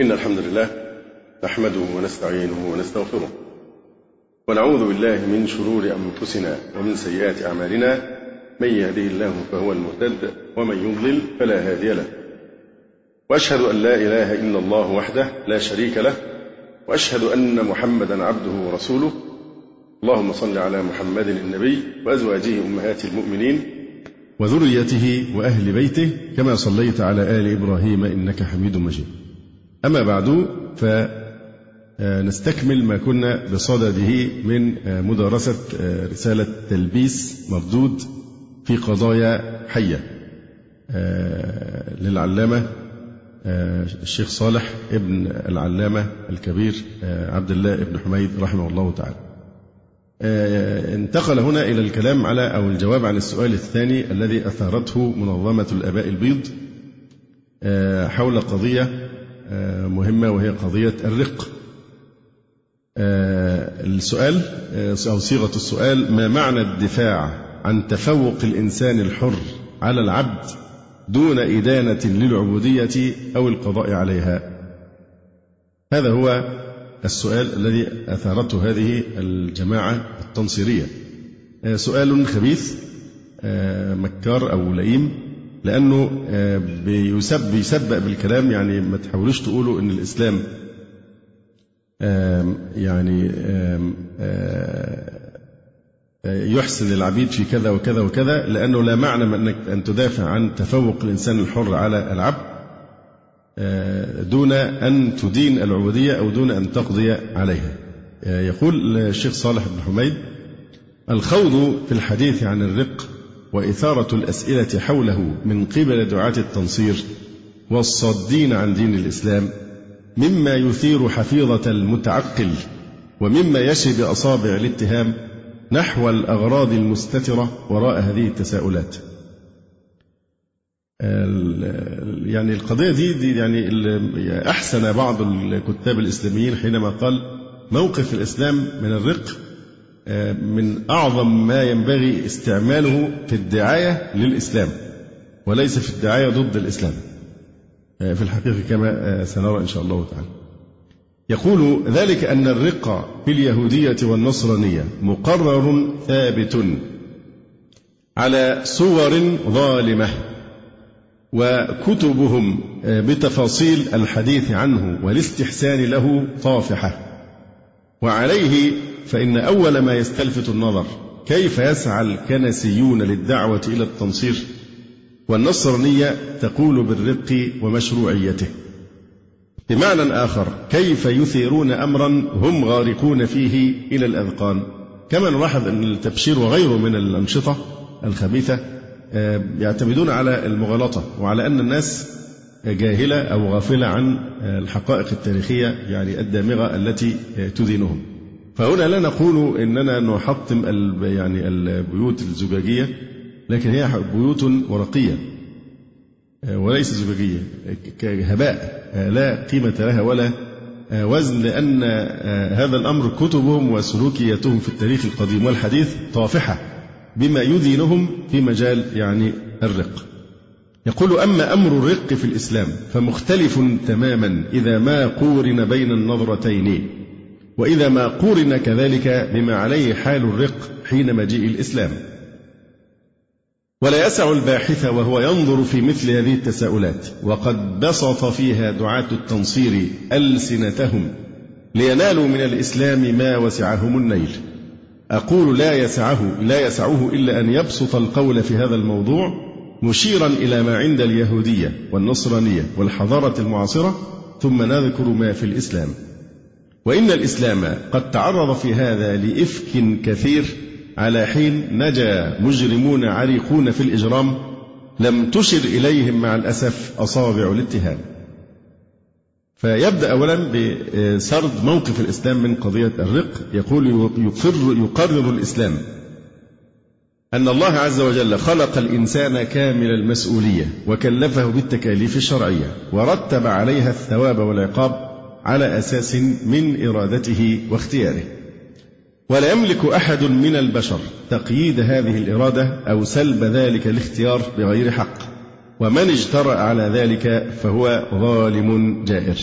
إن الحمد لله نحمده ونستعينه ونستغفره ونعوذ بالله من شرور أنفسنا ومن سيئات أعمالنا من يهده الله فهو المهتد ومن يضلل فلا هادي له وأشهد أن لا إله إلا الله وحده لا شريك له وأشهد أن محمدا عبده ورسوله اللهم صل على محمد النبي وأزواجه أمهات المؤمنين وذريته وأهل بيته كما صليت على آل إبراهيم إنك حميد مجيد أما بعد فنستكمل ما كنا بصدده من مدارسة رسالة تلبيس مردود في قضايا حية للعلامة الشيخ صالح ابن العلامة الكبير عبد الله بن حميد رحمه الله تعالى. انتقل هنا إلى الكلام على أو الجواب عن السؤال الثاني الذي أثارته منظمة الآباء البيض حول قضية مهمة وهي قضية الرق. السؤال أو صيغة السؤال ما معنى الدفاع عن تفوق الإنسان الحر على العبد دون إدانة للعبودية أو القضاء عليها؟ هذا هو السؤال الذي أثارته هذه الجماعة التنصيرية. سؤال خبيث مكار أو لئيم. لأنه بيسب بيسبق بالكلام يعني ما تحاولوش تقولوا إن الإسلام يعني يحسن العبيد في كذا وكذا وكذا لأنه لا معنى من أنك أن تدافع عن تفوق الإنسان الحر على العبد دون أن تدين العبودية أو دون أن تقضي عليها. يقول الشيخ صالح بن حميد الخوض في الحديث عن الرق وإثارة الأسئلة حوله من قبل دعاة التنصير والصادين عن دين الإسلام مما يثير حفيظة المتعقل ومما يشي بأصابع الاتهام نحو الأغراض المستترة وراء هذه التساؤلات. يعني القضية دي, دي يعني أحسن بعض الكتاب الإسلاميين حينما قال موقف الإسلام من الرق من أعظم ما ينبغي استعماله في الدعاية للإسلام وليس في الدعاية ضد الإسلام. في الحقيقة كما سنرى إن شاء الله تعالى. يقول ذلك أن الرق في اليهودية والنصرانية مقرر ثابت على صور ظالمة وكتبهم بتفاصيل الحديث عنه والاستحسان له طافحة. وعليه فإن أول ما يستلفت النظر كيف يسعى الكنسيون للدعوة إلى التنصير والنصرانية تقول بالرق ومشروعيته. بمعنى آخر كيف يثيرون أمرا هم غارقون فيه إلى الأذقان؟ كما نلاحظ أن التبشير وغيره من الأنشطة الخبيثة يعتمدون على المغالطة وعلى أن الناس جاهلة أو غافلة عن الحقائق التاريخية يعني الدامغة التي تدينهم. فهنا لا نقول إننا نحطم يعني البيوت الزجاجية لكن هي بيوت ورقية وليس زجاجية كهباء لا قيمة لها ولا وزن لأن هذا الأمر كتبهم وسلوكياتهم في التاريخ القديم والحديث طافحة بما يدينهم في مجال يعني الرق. يقول أما أمر الرق في الإسلام فمختلف تماما إذا ما قورن بين النظرتين وإذا ما قورن كذلك بما عليه حال الرق حين مجيء الإسلام. ولا يسع الباحث وهو ينظر في مثل هذه التساؤلات وقد بسط فيها دعاة التنصير ألسنتهم لينالوا من الإسلام ما وسعهم النيل. أقول لا يسعه لا يسعه إلا أن يبسط القول في هذا الموضوع مشيرا إلى ما عند اليهودية والنصرانية والحضارة المعاصرة ثم نذكر ما في الإسلام. وإن الإسلام قد تعرض في هذا لإفك كثير على حين نجا مجرمون عريقون في الإجرام لم تشر إليهم مع الأسف أصابع الاتهام. فيبدأ أولا بسرد موقف الإسلام من قضية الرق يقول يقر, يقرر الإسلام أن الله عز وجل خلق الإنسان كامل المسؤولية وكلفه بالتكاليف الشرعية ورتب عليها الثواب والعقاب على أساس من إرادته واختياره. ولا يملك أحد من البشر تقييد هذه الإرادة أو سلب ذلك الاختيار بغير حق. ومن اجترأ على ذلك فهو ظالم جائر.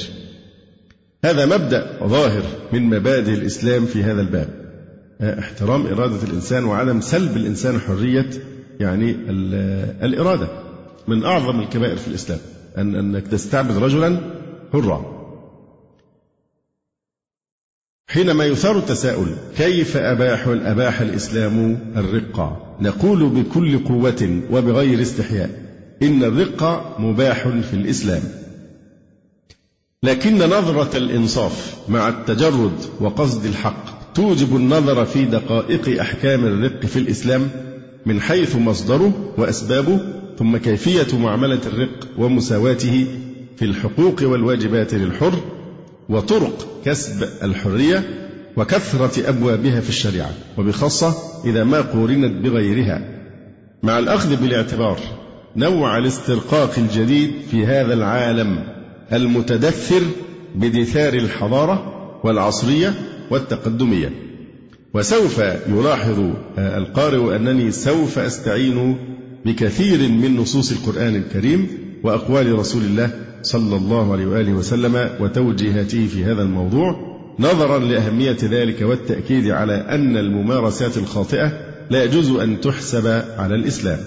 هذا مبدأ ظاهر من مبادئ الإسلام في هذا الباب. احترام إرادة الإنسان وعدم سلب الإنسان حرية يعني الإرادة. من أعظم الكبائر في الإسلام أن أنك تستعبد رجلا حرا. حينما يثار التساؤل كيف أباح أباح الإسلام الرقة؟ نقول بكل قوة وبغير استحياء إن الرقة مباح في الإسلام. لكن نظرة الإنصاف مع التجرد وقصد الحق توجب النظر في دقائق أحكام الرق في الإسلام من حيث مصدره وأسبابه ثم كيفية معاملة الرق ومساواته في الحقوق والواجبات للحر وطرق كسب الحرية وكثرة أبوابها في الشريعة وبخاصة إذا ما قورنت بغيرها. مع الأخذ بالاعتبار نوع الاسترقاق الجديد في هذا العالم المتدثر بدثار الحضارة والعصرية والتقدمية. وسوف يلاحظ القارئ أنني سوف أستعين بكثير من نصوص القرآن الكريم وأقوال رسول الله صلى الله عليه وآله وسلم وتوجيهاته في هذا الموضوع نظرا لأهمية ذلك والتأكيد على أن الممارسات الخاطئة لا يجوز أن تحسب على الإسلام.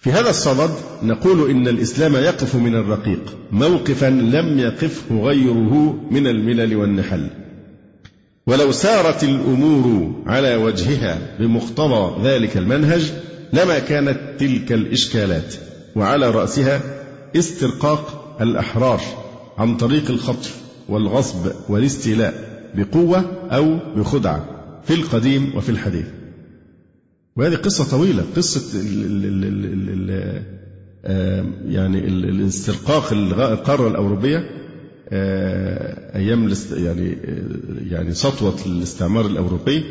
في هذا الصدد نقول إن الإسلام يقف من الرقيق موقفا لم يقفه غيره من الملل والنحل. ولو سارت الأمور على وجهها بمقتضى ذلك المنهج لما كانت تلك الإشكالات وعلى رأسها استرقاق الأحرار عن طريق الخطف والغصب والاستيلاء بقوة أو بخدعة في القديم وفي الحديث. وهذه قصة طويلة قصة ال ال ال ال يعني الاسترقاق القارة الأوروبية أيام يعني يعني سطوة الاستعمار الأوروبي.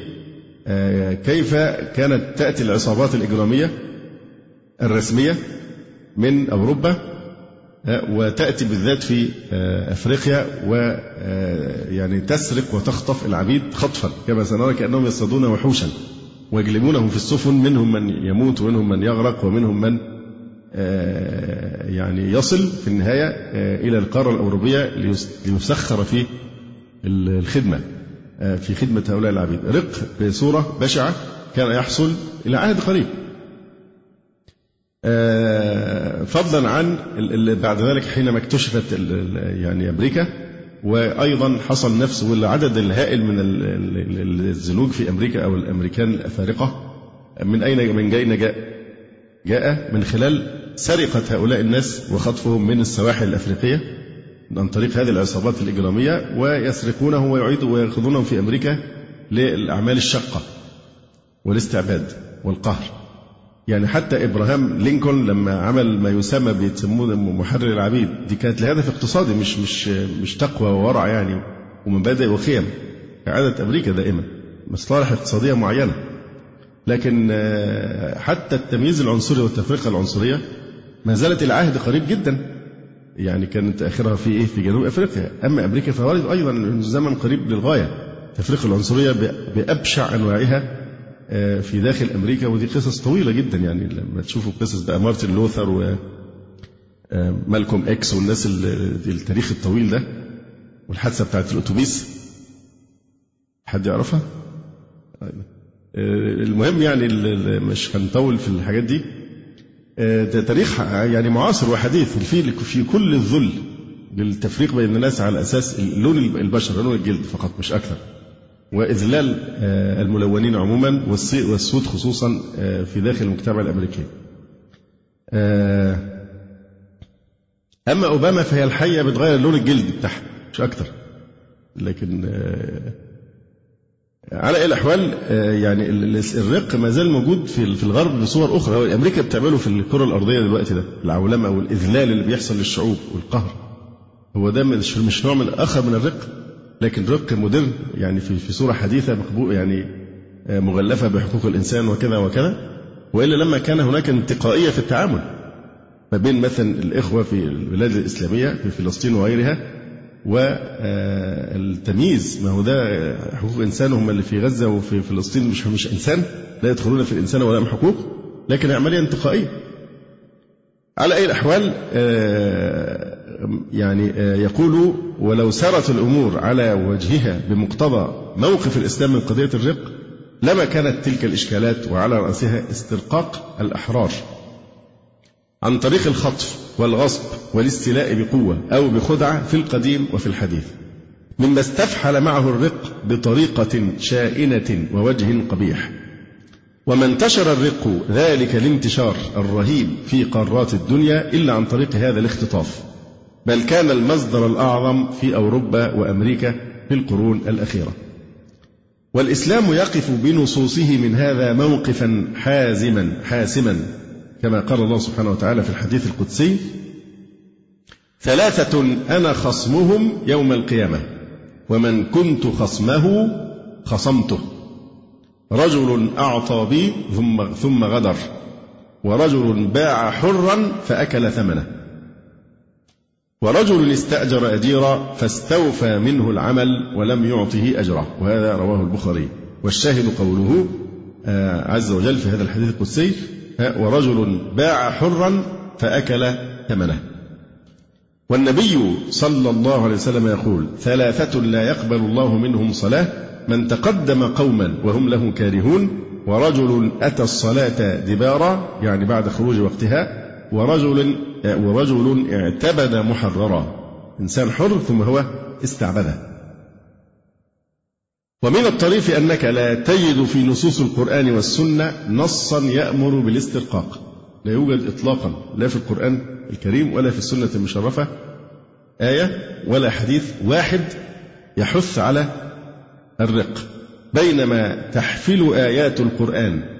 كيف كانت تأتي العصابات الإجرامية الرسمية من أوروبا وتأتي بالذات في أفريقيا ويعني تسرق وتخطف العبيد خطفا كما سنرى كأنهم يصطادون وحوشا. ويجلبونهم في السفن منهم من يموت ومنهم من يغرق ومنهم من يعني يصل في النهاية إلى القارة الأوروبية ليسخر في الخدمة في خدمة هؤلاء العبيد. رق بصورة بشعة كان يحصل إلى عهد قريب. فضلا عن بعد ذلك حينما اكتشفت يعني أمريكا وأيضا حصل نفس والعدد الهائل من الزنوج في أمريكا أو الأمريكان الأفارقة من أين من أين جاء؟ جاء من خلال سرقة هؤلاء الناس وخطفهم من السواحل الأفريقية عن طريق هذه العصابات الإجرامية ويسرقونه ويعيدوا ويأخذونهم في أمريكا للأعمال الشاقة والاستعباد والقهر يعني حتى ابراهام لينكولن لما عمل ما يسمى بيسموه محرر العبيد دي كانت لهدف اقتصادي مش مش مش تقوى وورع يعني ومبادئ وخيم. كعادة أمريكا دائما مصالح اقتصادية معينة. لكن حتى التمييز العنصري والتفرقة العنصرية ما زالت العهد قريب جدا. يعني كانت آخرها في إيه؟ في جنوب أفريقيا. أما أمريكا فوارد أيضا زمن قريب للغاية. التفرقة العنصرية بأبشع أنواعها. في داخل أمريكا ودي قصص طويلة جدا يعني لما تشوفوا قصص بقى مارتن لوثر و مالكوم إكس والناس التاريخ الطويل ده والحادثة بتاعت الأتوبيس. حد يعرفها؟ المهم يعني مش هنطول في الحاجات دي. ده تاريخ يعني معاصر وحديث في في كل الذل للتفريق بين الناس على أساس لون البشر لون الجلد فقط مش أكثر. وإذلال الملونين عموما والسود خصوصا في داخل المجتمع الأمريكي. أما أوباما فهي الحقيقة بتغير لون الجلد بتاعها مش أكثر. لكن على أي الأحوال يعني الرق ما زال موجود في في الغرب بصور أخرى أمريكا بتعمله في الكرة الأرضية دلوقتي ده العولمة والإذلال اللي بيحصل للشعوب والقهر هو ده مش مش نوع من أخر من الرق لكن رق مودرن يعني في في صورة حديثة مقبول يعني مغلفة بحقوق الإنسان وكذا وكذا وإلا لما كان هناك انتقائية في التعامل ما بين مثلا الإخوة في البلاد الإسلامية في فلسطين وغيرها والتمييز ما هو ده حقوق انسان هم اللي في غزة وفي فلسطين مش مش إنسان لا يدخلون في الإنسان ولا حقوق لكن عملية انتقائية. على أي الأحوال يعني يقول ولو سرت الأمور على وجهها بمقتضى موقف الإسلام من قضية الرق لما كانت تلك الإشكالات وعلى رأسها استرقاق الأحرار عن طريق الخطف والغصب والاستيلاء بقوة أو بخدعة في القديم وفي الحديث مما استفحل معه الرق بطريقة شائنة ووجه قبيح. وما انتشر الرق ذلك الانتشار الرهيب في قارات الدنيا إلا عن طريق هذا الاختطاف. بل كان المصدر الأعظم في أوروبا وأمريكا في القرون الأخيرة. والإسلام يقف بنصوصه من هذا موقفا حازما حاسما كما قال الله سبحانه وتعالى في الحديث القدسي ثلاثة أنا خصمهم يوم القيامة ومن كنت خصمه خصمته. رجل أعطى بي ثم ثم غدر ورجل باع حرا فأكل ثمنه. ورجل استأجر أجيرا فاستوفى منه العمل ولم يعطه أجره. وهذا رواه البخاري. والشاهد قوله آه، عز وجل في هذا الحديث القدسي ورجل باع حرا فأكل ثمنه. والنبي صلى الله عليه وسلم يقول ثلاثة لا يقبل الله منهم صلاة من تقدم قوما وهم له كارهون ورجل أتى الصلاة دبارا يعني بعد خروج وقتها ورجل ورجل اعتبد محررا. إنسان حر ثم هو استعبده. ومن الطريف أنك لا تجد في نصوص القرآن والسنة نصا يأمر بالاسترقاق. لا يوجد إطلاقا لا في القرآن الكريم ولا في السنة المشرفة آية ولا حديث واحد يحث على الرق. بينما تحفل آيات القرآن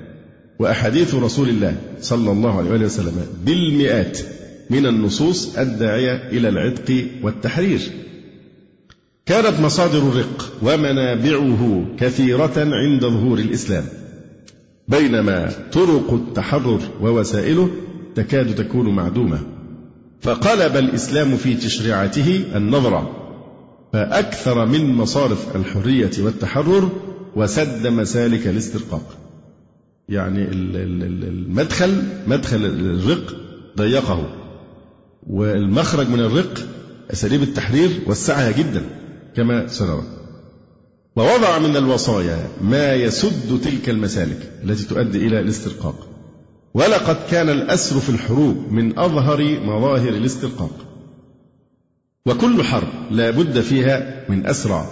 وأحاديث رسول الله صلى الله عليه وسلم بالمئات من النصوص الداعية إلى العتق والتحرير. كانت مصادر الرق ومنابعه كثيرة عند ظهور الإسلام. بينما طرق التحرر ووسائله تكاد تكون معدومة. فقلب الإسلام في تشريعاته النظرة فأكثر من مصارف الحرية والتحرر وسد مسالك الاسترقاق. يعني المدخل مدخل الرق ضيقه. والمخرج من الرق أساليب التحرير وسعها جدا كما سنرى. ووضع من الوصايا ما يسد تلك المسالك التي تؤدي إلى الاسترقاق. ولقد كان الأسر في الحروب من أظهر مظاهر الاسترقاق. وكل حرب لا بد فيها من أسرى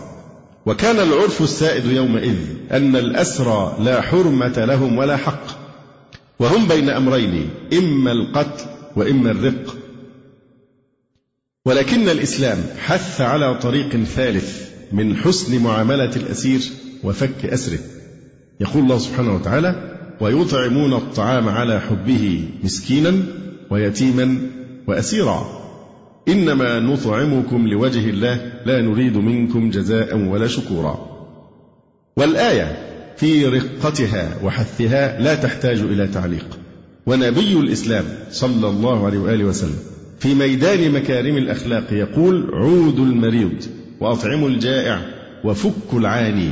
وكان العرف السائد يومئذ أن الأسرى لا حرمة لهم ولا حق. وهم بين أمرين إما القتل وإما الرق. ولكن الإسلام حث على طريق ثالث من حسن معاملة الأسير وفك أسره. يقول الله سبحانه وتعالى ويطعمون الطعام على حبه مسكينا ويتيما وأسيرا. إنما نطعمكم لوجه الله لا نريد منكم جزاء ولا شكورا. والآية في رقتها وحثها لا تحتاج إلى تعليق. ونبي الإسلام صلى الله عليه وآله وسلم في ميدان مكارم الأخلاق يقول عودوا المريض وأطعموا الجائع وفكوا العاني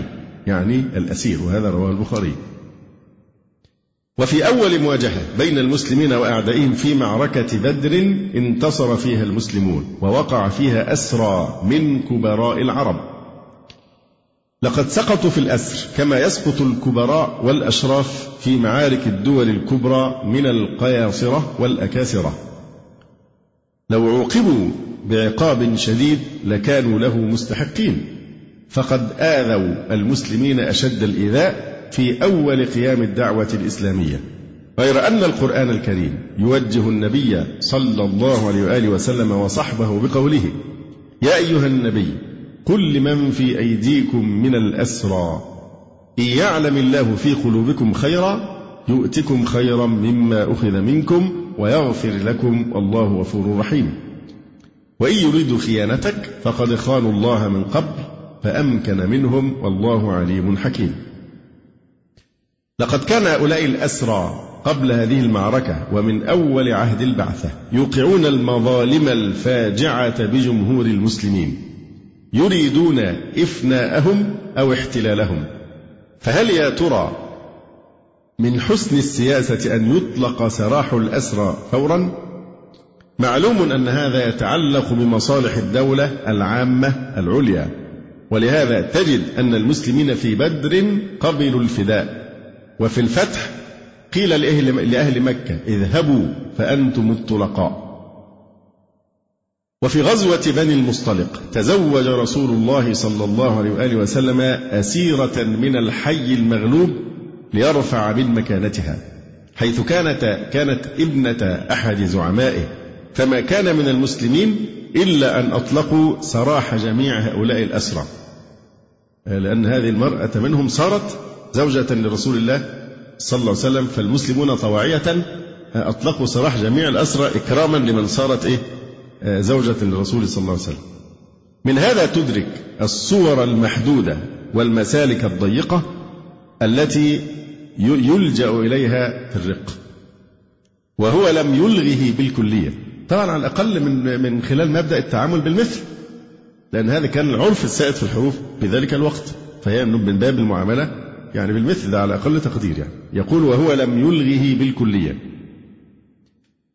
يعني الأسير وهذا رواه البخاري. وفي أول مواجهة بين المسلمين وأعدائهم في معركة بدر انتصر فيها المسلمون ووقع فيها أسرى من كبراء العرب. لقد سقطوا في الأسر كما يسقط الكبراء والأشراف في معارك الدول الكبرى من القياصرة والأكاسرة. لو عوقبوا بعقاب شديد لكانوا له مستحقين. فقد آذوا المسلمين أشد الإيذاء في أول قيام الدعوة الإسلامية. غير أن القرآن الكريم يوجه النبي صلى الله عليه وآله وسلم وصحبه بقوله يا أيها النبي قل لمن في أيديكم من الأسرى. إن يعلم الله في قلوبكم خيرا يؤتكم خيرا مما أخذ منكم ويغفر لكم والله غفور رحيم. وإن يريدوا خيانتك فقد خانوا الله من قبل فأمكن منهم والله عليم حكيم. لقد كان هؤلاء الأسرى قبل هذه المعركة ومن أول عهد البعثة يوقعون المظالم الفاجعة بجمهور المسلمين يريدون إفناءهم أو احتلالهم. فهل يا ترى من حسن السياسة أن يطلق سراح الأسرى فورا. معلوم أن هذا يتعلق بمصالح الدولة العامة العليا ولهذا تجد أن المسلمين في بدر قبلوا الفداء. وفي الفتح قيل لأهل, مكة اذهبوا فأنتم الطلقاء. وفي غزوة بني المصطلق تزوج رسول الله صلى الله عليه وآله وسلم أسيرة من الحي المغلوب ليرفع من مكانتها حيث كانت كانت ابنة أحد زعمائه. فما كان من المسلمين إلا أن أطلقوا سراح جميع هؤلاء الأسرى. لأن هذه المرأة منهم صارت زوجة لرسول الله صلى الله عليه وسلم فالمسلمون طواعية أطلقوا سراح جميع الأسرى إكراما لمن صارت إيه؟ زوجة للرسول صلى الله عليه وسلم. من هذا تدرك الصور المحدودة والمسالك الضيقة التي يلجأ إليها في الرق. وهو لم يلغه بالكلية. طبعا على الأقل من من خلال مبدأ التعامل بالمثل. لأن هذا كان العرف السائد في الحروف في ذلك الوقت. فهي من باب المعاملة يعني بالمثل ده على أقل تقدير يعني. يقول وهو لم يلغه بالكلية.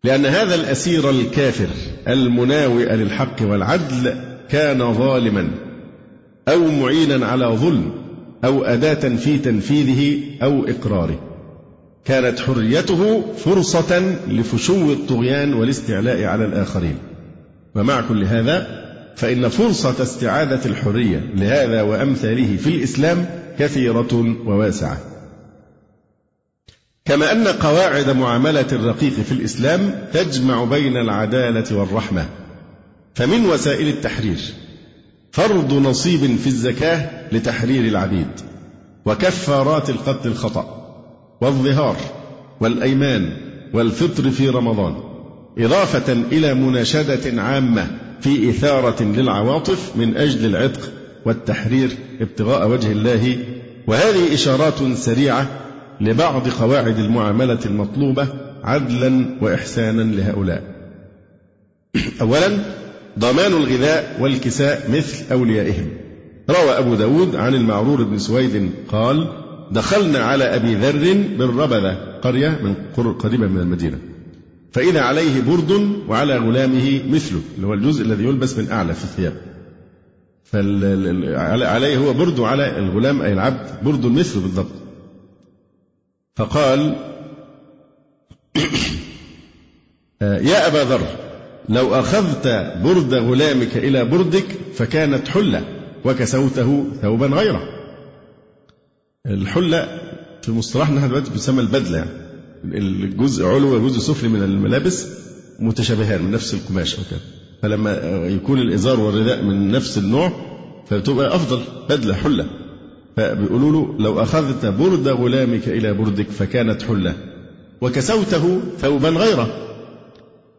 لأن هذا الأسير الكافر المناوئ للحق والعدل كان ظالما أو معينا على ظلم. أو أداة في تنفيذه أو إقراره. كانت حريته فرصة لفشو الطغيان والاستعلاء على الآخرين. ومع كل هذا فإن فرصة استعادة الحرية لهذا وأمثاله في الإسلام كثيرة وواسعة. كما أن قواعد معاملة الرقيق في الإسلام تجمع بين العدالة والرحمة. فمن وسائل التحرير فرض نصيب في الزكاة لتحرير العبيد وكفارات القتل الخطأ والظهار والأيمان والفطر في رمضان إضافة إلى مناشدة عامة في إثارة للعواطف من أجل العتق والتحرير ابتغاء وجه الله وهذه إشارات سريعة لبعض قواعد المعاملة المطلوبة عدلا وإحسانا لهؤلاء. أولا ضمان الغذاء والكساء مثل أوليائهم. روى أبو داود عن المعرور بن سويد قال: دخلنا على أبي ذر بالربذة قرية من قريبة من المدينة. فإذا عليه برد وعلى غلامه مثله اللي هو الجزء الذي يلبس من أعلى في الثياب. فعليه هو برد وعلى الغلام أي العبد برد مثله بالضبط. فقال يا أبا ذر لو أخذت برد غلامك إلى بردك فكانت حلة وكسوته ثوبا غيره. الحلة في مصطلحنا دلوقتي بتسمى البدلة يعني الجزء علوي والجزء سفلي من الملابس متشابهان من نفس القماش كده. فلما يكون الإزار والرداء من نفس النوع فتبقى أفضل بدلة حلة. فبيقولوا له لو أخذت برد غلامك إلى بردك فكانت حلة وكسوته ثوبا غيره.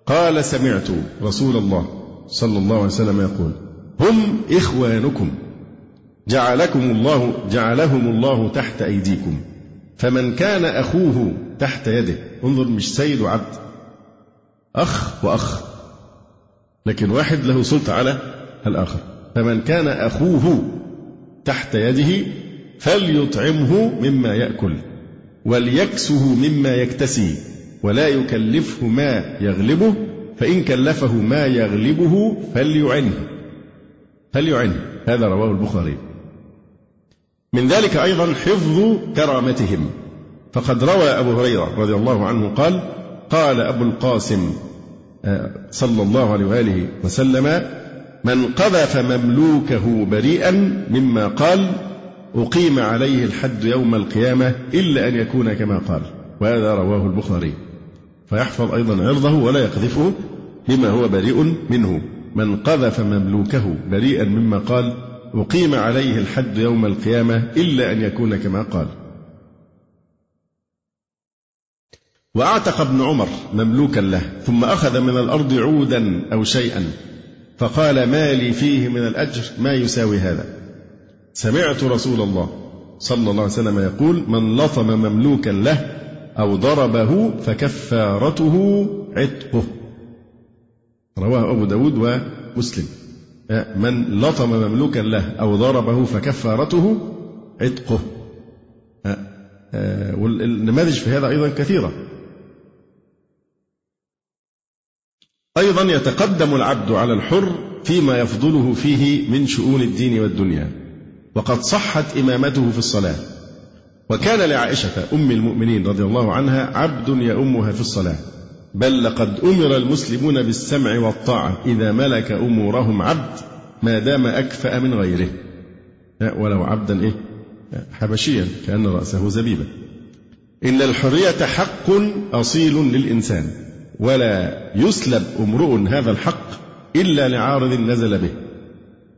قال سمعت رسول الله صلى الله عليه وسلم يقول هم إخوانكم. جعلكم الله جعلهم الله تحت أيديكم. فمن كان أخوه تحت يده. انظر مش سيد وعبد. أخ وأخ. لكن واحد له سلطة على الآخر. فمن كان أخوه تحت يده فليطعمه مما يأكل وليكسه مما يكتسي. ولا يكلفه ما يغلبه فإن كلفه ما يغلبه فليعنه. فليعنه. هذا رواه البخاري. من ذلك أيضا حفظ كرامتهم. فقد روى أبو هريرة رضي الله عنه قال قال أبو القاسم آه، صلى الله عليه وآله وسلم من قذف مملوكه بريئا مما قال أقيم عليه الحد يوم القيامة إلا أن يكون كما قال. وهذا رواه البخاري. فيحفظ أيضا عرضه ولا يقذفه بما هو بريء منه. من قذف مملوكه بريئا مما قال أقيم عليه الحد يوم القيامة إلا أن يكون كما قال. وأعتق ابن عمر مملوكا له ثم أخذ من الأرض عودا أو شيئا فقال ما لي فيه من الأجر ما يساوي هذا؟ سمعت رسول الله صلى الله عليه وسلم يقول من لطم مملوكا له أو ضربه فكفارته عتقه. رواه أبو داود ومسلم. من لطم مملوكا له أو ضربه فكفارته عتقه. والنماذج في هذا أيضا كثيرة. أيضا يتقدم العبد على الحر فيما يفضله فيه من شؤون الدين والدنيا وقد صحت إمامته في الصلاة. وكان لعائشة أم المؤمنين رضي الله عنها عبد يؤمها في الصلاة. بل لقد أمر المسلمون بالسمع والطاعة إذا ملك أمورهم عبد ما دام أكفأ من غيره. ولو عبدا إيه؟ حبشيا كأن رأسه زبيبا. إن الحرية حق أصيل للإنسان ولا يسلب امرؤ هذا الحق إلا لعارض نزل به.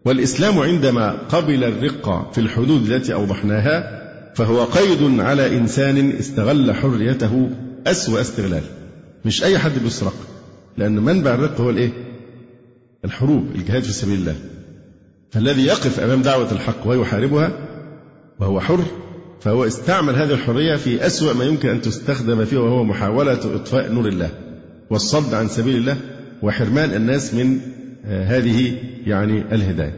والإسلام عندما قبل الرق في الحدود التي أوضحناها فهو قيد على إنسان استغل حريته أسوأ استغلال. مش أي حد بيسرق لأن منبع الرق هو الإيه؟ الحروب الجهاد في سبيل الله. فالذي يقف أمام دعوة الحق ويحاربها وهو حر فهو استعمل هذه الحرية في أسوأ ما يمكن أن تستخدم فيه وهو محاولة إطفاء نور الله والصد عن سبيل الله وحرمان الناس من آه، هذه يعني الهداية.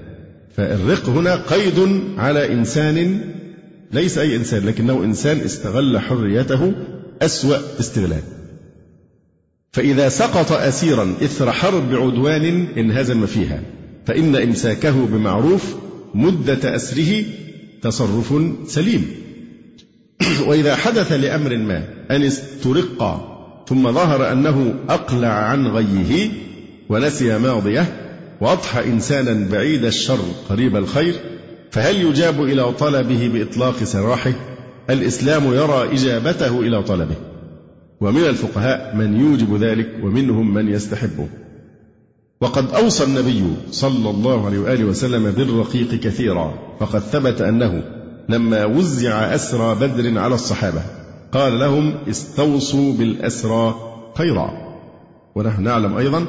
فالرق هنا قيد على إنسان ليس أي إنسان لكنه إنسان استغل حريته أسوأ استغلال. فإذا سقط أسيرا إثر حرب عدوان انهزم فيها فإن إمساكه بمعروف مدة أسره تصرف سليم. وإذا حدث لأمر ما أن استرق ثم ظهر أنه أقلع عن غيه ونسي ماضيه وأضحى إنسانا بعيد الشر قريب الخير فهل يجاب إلى طلبه بإطلاق سراحه؟ الإسلام يرى إجابته إلى طلبه. ومن الفقهاء من يوجب ذلك ومنهم من يستحبه. وقد أوصى النبي صلى الله عليه وآله وسلم بالرقيق كثيرا فقد ثبت أنه لما وزع أسرى بدر على الصحابة قال لهم استوصوا بالأسرى خيرا. ونحن نعلم أيضا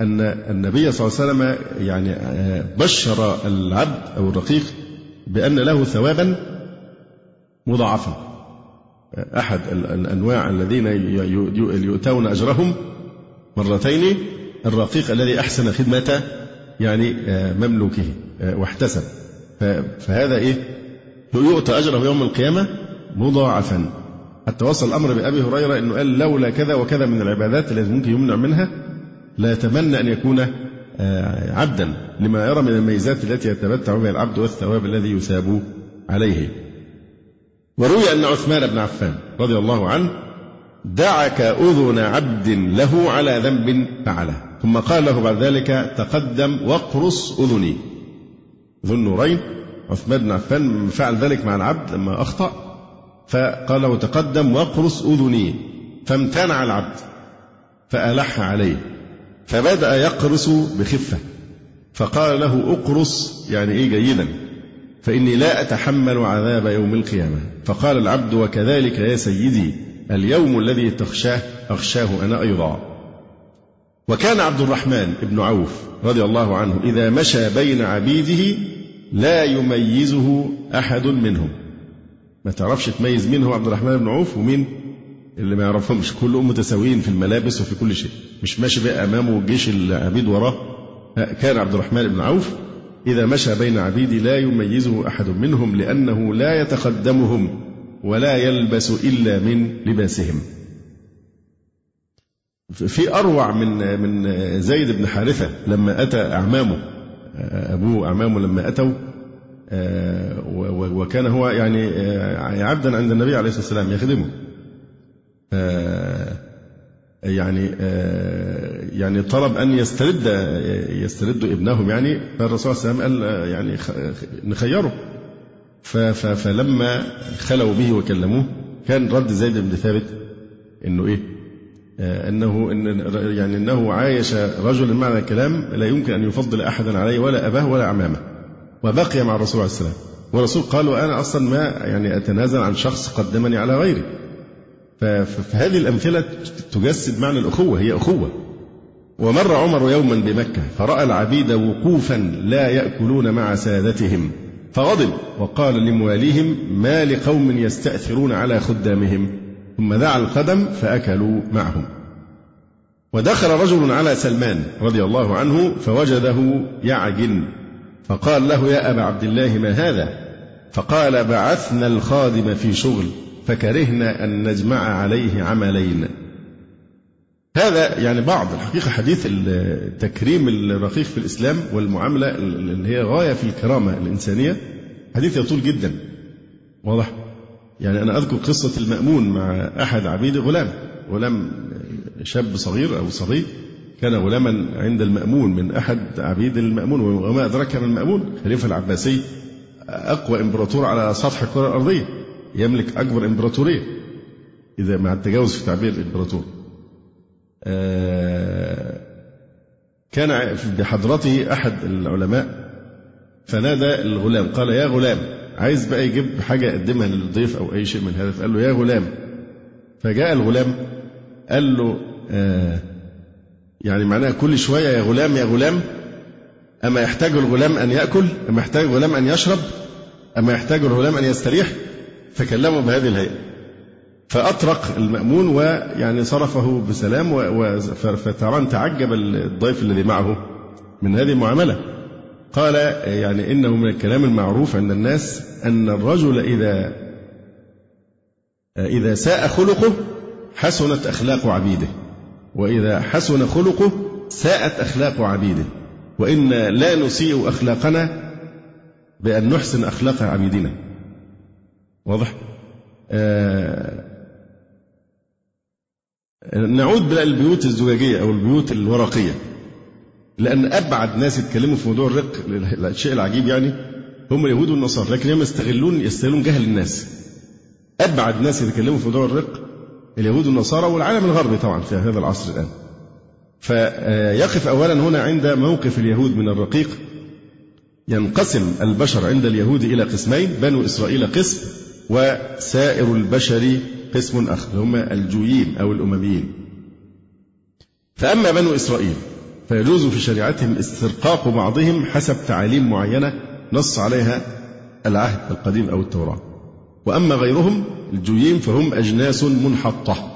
أن النبي صلى الله عليه وسلم يعني بشر العبد أو الرقيق بأن له ثوابا مضاعفا. أحد الأنواع الذين يؤتون أجرهم مرتين الرقيق الذي أحسن خدمة يعني مملوكه واحتسب. فهذا إيه؟ يؤتى أجره يوم القيامة مضاعفا. حتى وصل الأمر بأبي هريرة أنه قال لولا كذا وكذا من العبادات التي ممكن يمنع منها لا يتمنى أن يكون آه، عبدا لما يرى من الميزات التي يتمتع بها العبد والثواب الذي يثاب عليه. وروي أن عثمان بن عفان رضي الله عنه دعك أذن عبد له على ذنب فعله ثم قال له بعد ذلك تقدم واقرص أذني. ذو النورين عثمان بن عفان فعل ذلك مع العبد لما أخطأ فقال له تقدم واقرص أذني فامتنع العبد فألح عليه. فبدأ يقرص بخفة. فقال له اقرص يعني إيه جيدا. فإني لا أتحمل عذاب يوم القيامة. فقال العبد وكذلك يا سيدي اليوم الذي تخشاه أخشاه أنا أيضا. وكان عبد الرحمن بن عوف رضي الله عنه إذا مشى بين عبيده لا يميزه أحد منهم. ما تعرفش تميز مين هو عبد الرحمن بن عوف ومين اللي ما يعرفهمش كلهم متساويين في الملابس وفي كل شيء. مش ماشي بقى أمامه جيش العبيد وراه. كان عبد الرحمن بن عوف إذا مشى بين عبيدي لا يميزه أحد منهم لأنه لا يتقدمهم ولا يلبس إلا من لباسهم. في أروع من من زيد بن حارثة لما أتى أعمامه أبوه أعمامه لما أتوا وكان هو يعني عبدا عند النبي عليه الصلاة والسلام يخدمه. يعني يعني طلب أن يسترد يسترد ابنهم يعني فالرسول صلى الله عليه وسلم قال يعني نخيره. فلما خلوا به وكلموه كان رد زيد بن ثابت إنه إيه؟ إنه إن يعني إنه عايش رجلا معنى الكلام لا يمكن أن يفضل أحدا عليه ولا أباه ولا عمامة وبقي مع الرسول عليه السلام. والرسول قال وأنا أصلا ما يعني أتنازل عن شخص قدمني على غيري. فهذه الأمثلة تجسد معنى الأخوة هي أخوة. ومر عمر يوما بمكة فرأى العبيد وقوفا لا يأكلون مع سادتهم فغضب وقال لمواليهم ما لقوم يستأثرون على خدامهم؟ ثم دعا القدم فأكلوا معهم. ودخل رجل على سلمان رضي الله عنه فوجده يعجن فقال له يا أبا عبد الله ما هذا؟ فقال بعثنا الخادم في شغل. فكرهنا أن نجمع عليه عملين. هذا يعني بعض الحقيقة حديث التكريم الرقيق في الإسلام والمعاملة اللي هي غاية في الكرامة الإنسانية حديث يطول جدا. واضح؟ يعني أنا أذكر قصة المأمون مع أحد عبيد غلام. غلام شاب صغير أو صبي كان غلاما عند المأمون من أحد عبيد المأمون وما أدرك من المأمون الخليفة العباسي أقوى إمبراطور على سطح الكرة الأرضية. يملك أكبر إمبراطورية. إذا مع التجاوز في تعبير الإمبراطور. آه، كان بحضرته أحد العلماء فنادى الغلام قال يا غلام عايز بقى يجيب حاجة يقدمها للضيف أو أي شيء من هذا؟ فقال له يا غلام. فجاء الغلام قال له آه يعني معناها كل شوية يا غلام يا غلام أما يحتاج الغلام أن يأكل؟ أما يحتاج الغلام أن يشرب؟ أما يحتاج الغلام أن يستريح؟ فكلمه بهذه الهيئة. فأطرق المأمون ويعني صرفه بسلام فتران تعجب الضيف الذي معه من هذه المعاملة. قال يعني إنه من الكلام المعروف عند الناس أن الرجل إذا إذا ساء خلقه حسنت أخلاق عبيده. وإذا حسن خلقه ساءت أخلاق عبيده. وإن لا نسيء أخلاقنا بأن نحسن أخلاق عبيدنا. واضح؟ آه نعود بقى للبيوت الزجاجية أو البيوت الورقية. لأن أبعد ناس يتكلموا في موضوع الرق الشيء العجيب يعني هم اليهود والنصارى لكن هم يستغلون يستغلون جهل الناس. أبعد ناس يتكلموا في موضوع الرق اليهود والنصارى والعالم الغربي طبعا في هذا العصر الآن. فيقف أولا هنا عند موقف اليهود من الرقيق. ينقسم البشر عند اليهود إلى قسمين بنو إسرائيل قسم وسائر البشر قسم آخر هم الجويين أو الأمميين. فأما بنو إسرائيل فيجوز في شريعتهم استرقاق بعضهم حسب تعاليم معينة نص عليها العهد القديم أو التوراة. وأما غيرهم الجويين فهم أجناس منحطة.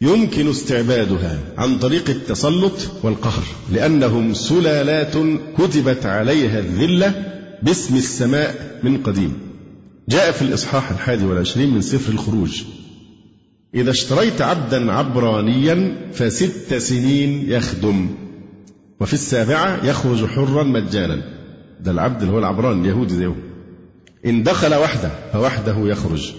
يمكن استعبادها عن طريق التسلط والقهر لأنهم سلالات كتبت عليها الذلة باسم السماء من قديم. جاء في الإصحاح الحادي والعشرين من سفر الخروج. إذا اشتريت عبدا عبرانيا فست سنين يخدم وفي السابعة يخرج حرا مجانا. ده العبد اللي هو العبران اليهودي زيه إن دخل وحده فوحده يخرج.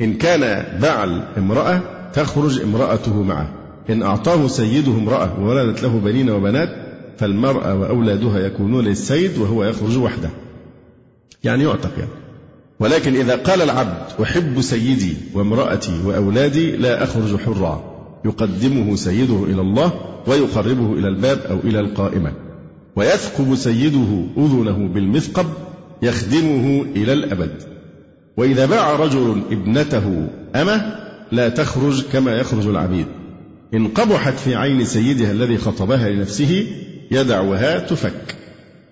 إن كان بعل امرأة تخرج امرأته معه. إن أعطاه سيده امرأة وولدت له بنين وبنات فالمرأة وأولادها يكونون للسيد وهو يخرج وحده. يعني يعتق يعني. ولكن إذا قال العبد أحب سيدي وامرأتي وأولادي لا أخرج حرا يقدمه سيده إلى الله ويقربه إلى الباب أو إلى القائمة. ويثقب سيده أذنه بالمثقب يخدمه إلى الأبد. وإذا باع رجل ابنته أمه لا تخرج كما يخرج العبيد. إن قبحت في عين سيدها الذي خطبها لنفسه يدعوها تفك.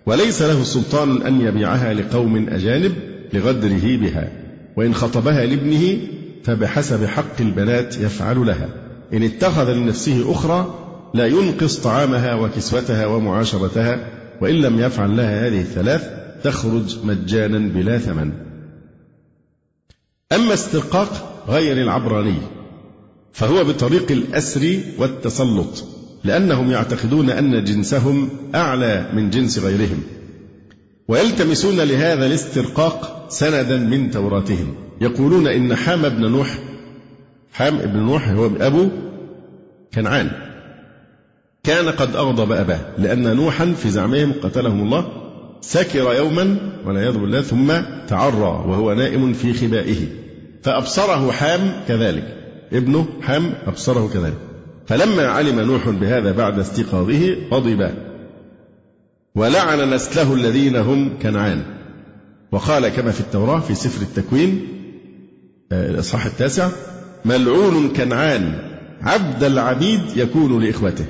وليس له سلطان أن يبيعها لقوم أجانب لغدره بها وإن خطبها لابنه فبحسب حق البنات يفعل لها. إن اتخذ لنفسه أخرى لا ينقص طعامها وكسوتها ومعاشرتها وإن لم يفعل لها هذه الثلاث تخرج مجانا بلا ثمن. أما استرقاق غير العبراني فهو بطريق الأسر والتسلط لأنهم يعتقدون أن جنسهم أعلى من جنس غيرهم. ويلتمسون لهذا الاسترقاق سندا من توراتهم. يقولون إن حام بن نوح حام بن نوح هو أبو كنعان. كان قد أغضب أباه لأن نوحا في زعمهم قتلهم الله سكر يوما والعياذ بالله ثم تعرى وهو نائم في خبائه. فأبصره حام كذلك. ابنه حام أبصره كذلك. فلما علم نوح بهذا بعد استيقاظه غضب. ولعن نسله الذين هم كنعان. وقال كما في التوراة في سفر التكوين آه، الإصحاح التاسع ملعون كنعان عبد العبيد يكون لإخوته.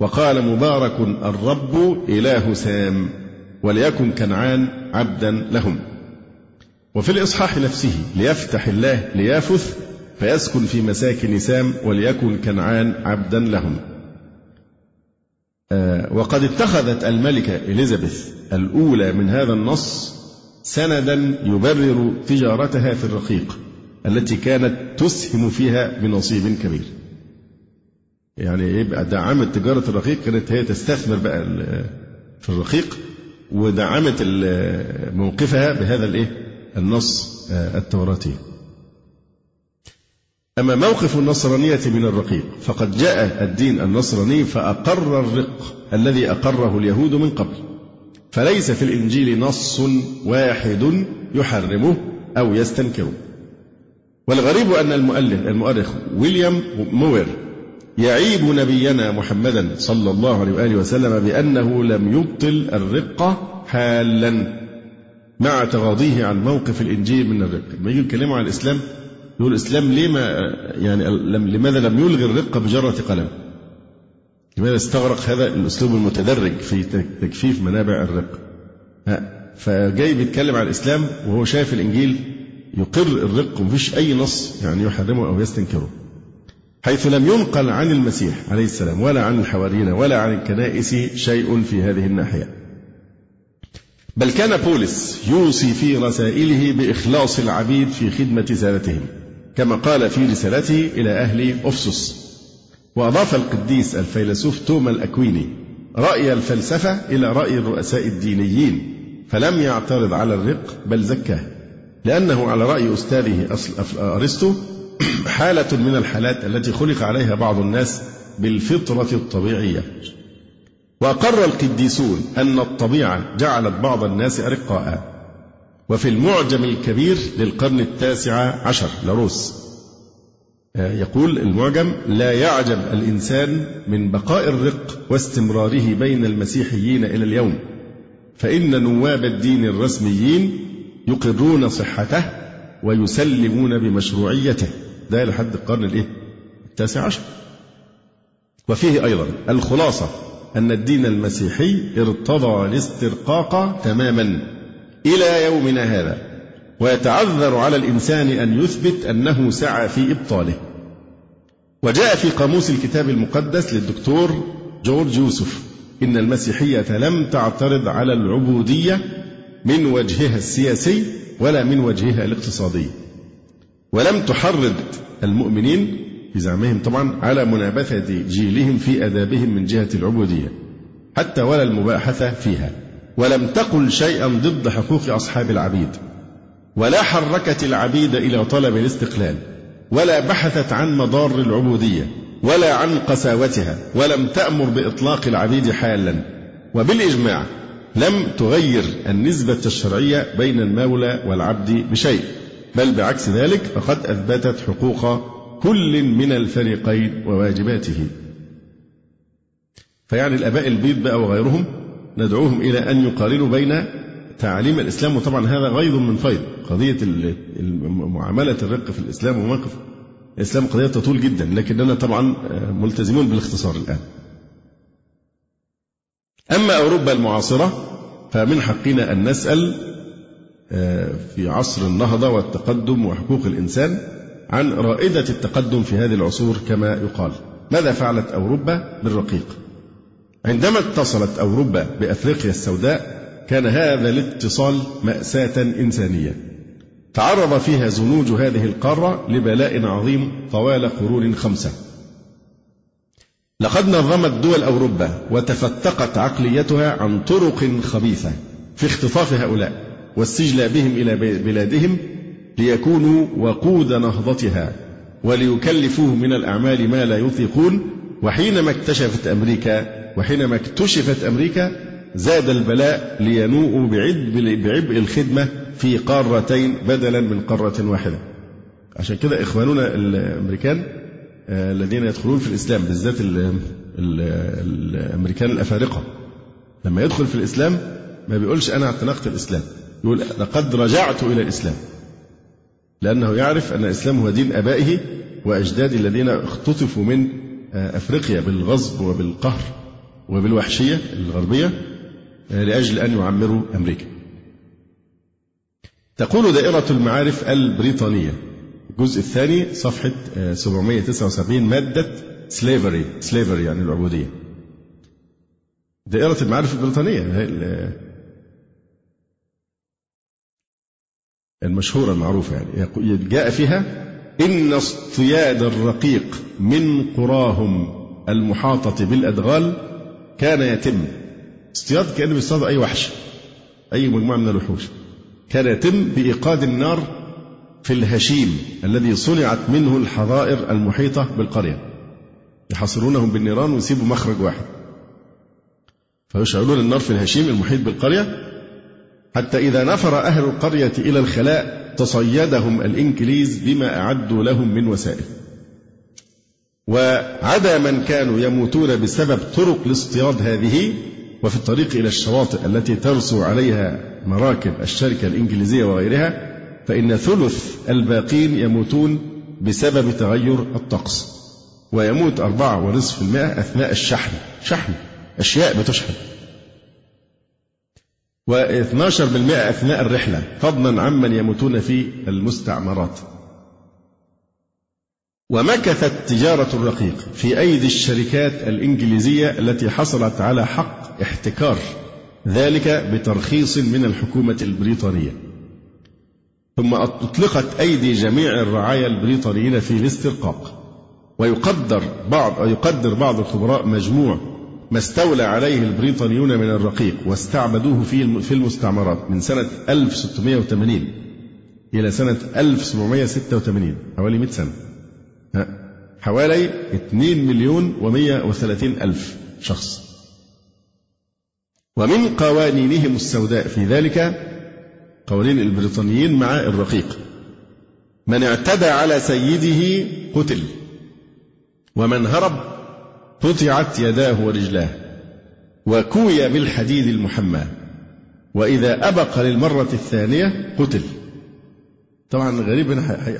وقال مبارك الرب إله سام وليكن كنعان عبدا لهم. وفي الإصحاح نفسه ليفتح الله ليافث فيسكن في مساكن سام وليكن كنعان عبدا لهم. آه، وقد اتخذت الملكة إليزابيث الأولى من هذا النص سندا يبرر تجارتها في الرقيق التي كانت تسهم فيها بنصيب كبير يعني يبقى دعمت تجارة الرقيق كانت هي تستثمر بقى في الرقيق ودعمت موقفها بهذا الإيه؟ النص التوراتي. أما موقف النصرانية من الرقيق فقد جاء الدين النصراني فأقر الرق الذي أقره اليهود من قبل فليس في الإنجيل نص واحد يحرمه أو يستنكره. والغريب أن المؤلف المؤرخ ويليام موير يعيب نبينا محمدا صلى الله عليه وآله وسلم بأنه لم يبطل الرقة حالا مع تغاضيه عن موقف الإنجيل من الرق لما يجي يتكلموا عن الإسلام يقول الإسلام ليه ما يعني لماذا لم يلغي الرقة بجرة قلم؟ لماذا استغرق هذا الأسلوب المتدرج في تجفيف منابع الرق فجاي بيتكلم عن الإسلام وهو شايف الإنجيل يقر الرق ومفيش أي نص يعني يحرمه أو يستنكره حيث لم ينقل عن المسيح عليه السلام ولا عن الحواريين ولا عن الكنائس شيء في هذه الناحية. بل كان بولس يوصي في رسائله بإخلاص العبيد في خدمة سادتهم كما قال في رسالته إلى أهل أفسس. وأضاف القديس الفيلسوف توما الأكويني رأي الفلسفة إلى رأي الرؤساء الدينيين فلم يعترض على الرق بل زكاه لأنه على رأي أستاذه أرسطو حالة من الحالات التي خلق عليها بعض الناس بالفطرة الطبيعية. وأقر القديسون أن الطبيعة جعلت بعض الناس أرقاء وفي المعجم الكبير للقرن التاسع عشر لروس. يقول المعجم لا يعجب الإنسان من بقاء الرق واستمراره بين المسيحيين إلى اليوم فإن نواب الدين الرسميين يقرون صحته ويسلمون بمشروعيته. ده لحد القرن الإيه؟ التاسع عشر. وفيه أيضا الخلاصة أن الدين المسيحي ارتضى الاسترقاق تماما إلى يومنا هذا ويتعذر على الإنسان أن يثبت أنه سعى في إبطاله. وجاء في قاموس الكتاب المقدس للدكتور جورج يوسف إن المسيحية لم تعترض على العبودية من وجهها السياسي ولا من وجهها الاقتصادي. ولم تحرض المؤمنين بزعمهم طبعا على منابثة جيلهم في أدابهم من جهة العبودية حتى ولا المباحثة فيها. ولم تقل شيئا ضد حقوق أصحاب العبيد. ولا حركت العبيد إلى طلب الاستقلال. ولا بحثت عن مضار العبودية ولا عن قساوتها ولم تأمر بإطلاق العبيد حالا. وبالإجماع لم تغير النسبة الشرعية بين المولى والعبد بشيء بل بعكس ذلك فقد أثبتت حقوق كل من الفريقين وواجباته. فيعني الآباء البيض بقى وغيرهم ندعوهم إلى أن يقارنوا بين تعاليم الإسلام وطبعا هذا غيض من فيض. قضية معاملة الرق في الإسلام وموقف الإسلام قضية تطول جدا لكننا طبعا ملتزمون بالاختصار الآن. أما أوروبا المعاصرة فمن حقنا أن نسأل آه، في عصر النهضة والتقدم وحقوق الإنسان عن رائدة التقدم في هذه العصور كما يقال. ماذا فعلت أوروبا بالرقيق؟ عندما اتصلت أوروبا بأفريقيا السوداء كان هذا الاتصال مأساة إنسانية. تعرض فيها زنوج هذه القارة لبلاء عظيم طوال قرون خمسة. لقد نظمت دول أوروبا وتفتقت عقليتها عن طرق خبيثة في اختطاف هؤلاء واستجلابهم إلى بلادهم ليكونوا وقود نهضتها وليكلفوه من الأعمال ما لا يطيقون وحينما اكتشفت أمريكا وحينما اكتشفت أمريكا زاد البلاء لينوءوا بعبء الخدمة في قارتين بدلا من قارة واحدة. عشان كده إخواننا الأمريكان آه، الذين يدخلون في الإسلام بالذات الأمريكان الأفارقة لما يدخل في الإسلام ما بيقولش أنا اعتنقت الإسلام يقول لقد رجعت إلى الإسلام لأنه يعرف أن الإسلام هو دين آبائه وأجدادي الذين اختطفوا من آه، أفريقيا بالغصب وبالقهر وبالوحشية الغربية. لأجل أن يعمروا أمريكا. تقول دائرة المعارف البريطانية. الجزء الثاني صفحة 779 آه، مادة slavery slavery يعني العبودية. دائرة المعارف البريطانية المشهورة المعروفة يعني. جاء فيها إن اصطياد الرقيق من قراهم المحاطة بالأدغال كان يتم. اصطياد كأنه بيصطاد أي وحش أي مجموعة من الوحوش. كان يتم بإيقاد النار في الهشيم الذي صنعت منه الحظائر المحيطة بالقرية. يحاصرونهم بالنيران ويسيبوا مخرج واحد. فيشعلون النار في الهشيم المحيط بالقرية حتى إذا نفر أهل القرية إلى الخلاء تصيدهم الإنكليز بما أعدوا لهم من وسائل. وعدا من كانوا يموتون بسبب طرق الاصطياد هذه وفي الطريق إلى الشواطئ التي ترسو عليها مراكب الشركة الإنجليزية وغيرها فإن ثلث الباقين يموتون بسبب تغير الطقس ويموت أربعة ونصف المائة أثناء الشحن شحن أشياء بتشحن. و12% أثناء الرحلة فضلا عمن يموتون في المستعمرات. ومكثت تجارة الرقيق في أيدي الشركات الإنجليزية التي حصلت على حق احتكار ذلك بترخيص من الحكومة البريطانية. ثم أطلقت أيدي جميع الرعايا البريطانيين في الاسترقاق. ويقدر بعض أو يقدر بعض الخبراء مجموع ما استولى عليه البريطانيون من الرقيق واستعبدوه في في المستعمرات من سنة 1680 إلى سنة 1786 حوالي 100 سنة. حوالي 2 مليون و130 ألف شخص. ومن قوانينهم السوداء في ذلك قوانين البريطانيين مع الرقيق. من اعتدى على سيده قتل ومن هرب قطعت يداه ورجلاه وكوي بالحديد المحمى وإذا أبق للمرة الثانية قتل. طبعا غريب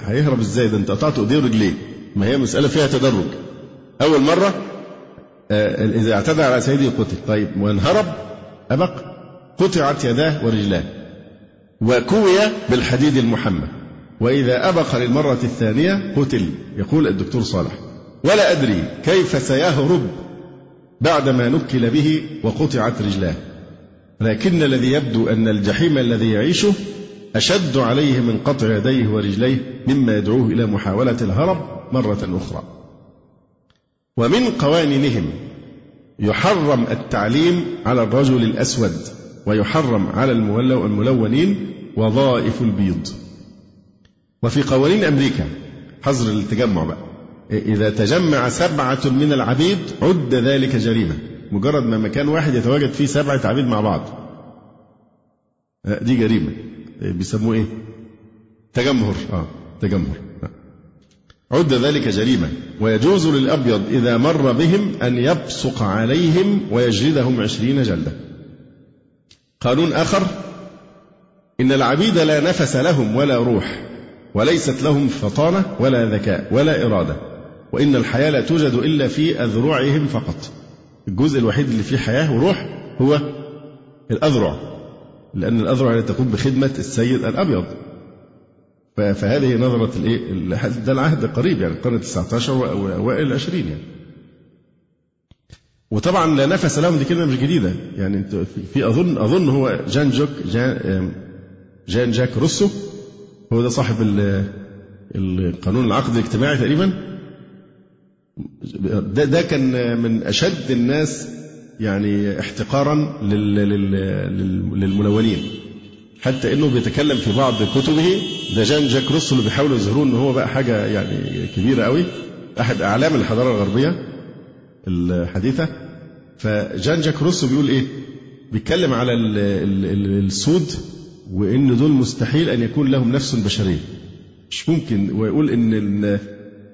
هيهرب إزاي؟ ده أنت قطعت ايديه ورجليه؟ ما هي مسألة فيها تدرج. أول مرة آه، إذا اعتدى على سيده قتل. طيب وإن هرب أبق قطعت يداه ورجلاه. وكوي بالحديد المحمى. وإذا أبق للمرة الثانية قتل. يقول الدكتور صالح. ولا أدري كيف سيهرب بعدما نكل به وقطعت رجلاه. لكن الذي يبدو أن الجحيم الذي يعيشه أشد عليه من قطع يديه ورجليه مما يدعوه إلى محاولة الهرب مرة أخرى. ومن قوانينهم يحرم التعليم على الرجل الأسود ويحرم على الملونين وظائف البيض. وفي قوانين أمريكا حظر التجمع بقى. إذا تجمع سبعة من العبيد عد ذلك جريمة. مجرد ما مكان واحد يتواجد فيه سبعة عبيد مع بعض. دي جريمة. بيسموه إيه؟ تجمهر. آه تجمهر. عد ذلك جريمة. ويجوز للأبيض إذا مر بهم أن يبصق عليهم ويجلدهم عشرين جلدة. قانون آخر. إن العبيد لا نفس لهم ولا روح وليست لهم فطانة ولا ذكاء ولا إرادة. وإن الحياة لا توجد إلا في أذرعهم فقط. الجزء الوحيد اللي فيه حياة وروح هو الأذرع لأن الأذرع تقوم بخدمة السيد الأبيض. فهذه نظرة الإيه؟ ده العهد قريب يعني القرن 19 وأوائل العشرين يعني. وطبعا لا نفس لهم دي كلمة مش جديدة. يعني في اظن أظن هو جان جوك جان, جان جاك روسو. هو ده صاحب القانون العقد الاجتماعي تقريبا. ده ده كان من أشد الناس يعني احتقارا للملونين. حتى إنه بيتكلم في بعض كتبه. ده جان جاك روسو اللي بيحاولوا يظهروا إن هو بقى حاجة يعني كبيرة قوي. أحد أعلام الحضارة الغربية الحديثة. فجان جاك روسو بيقول إيه؟ بيتكلم على السود وإن دول مستحيل أن يكون لهم نفس بشرية. مش ممكن. ويقول إن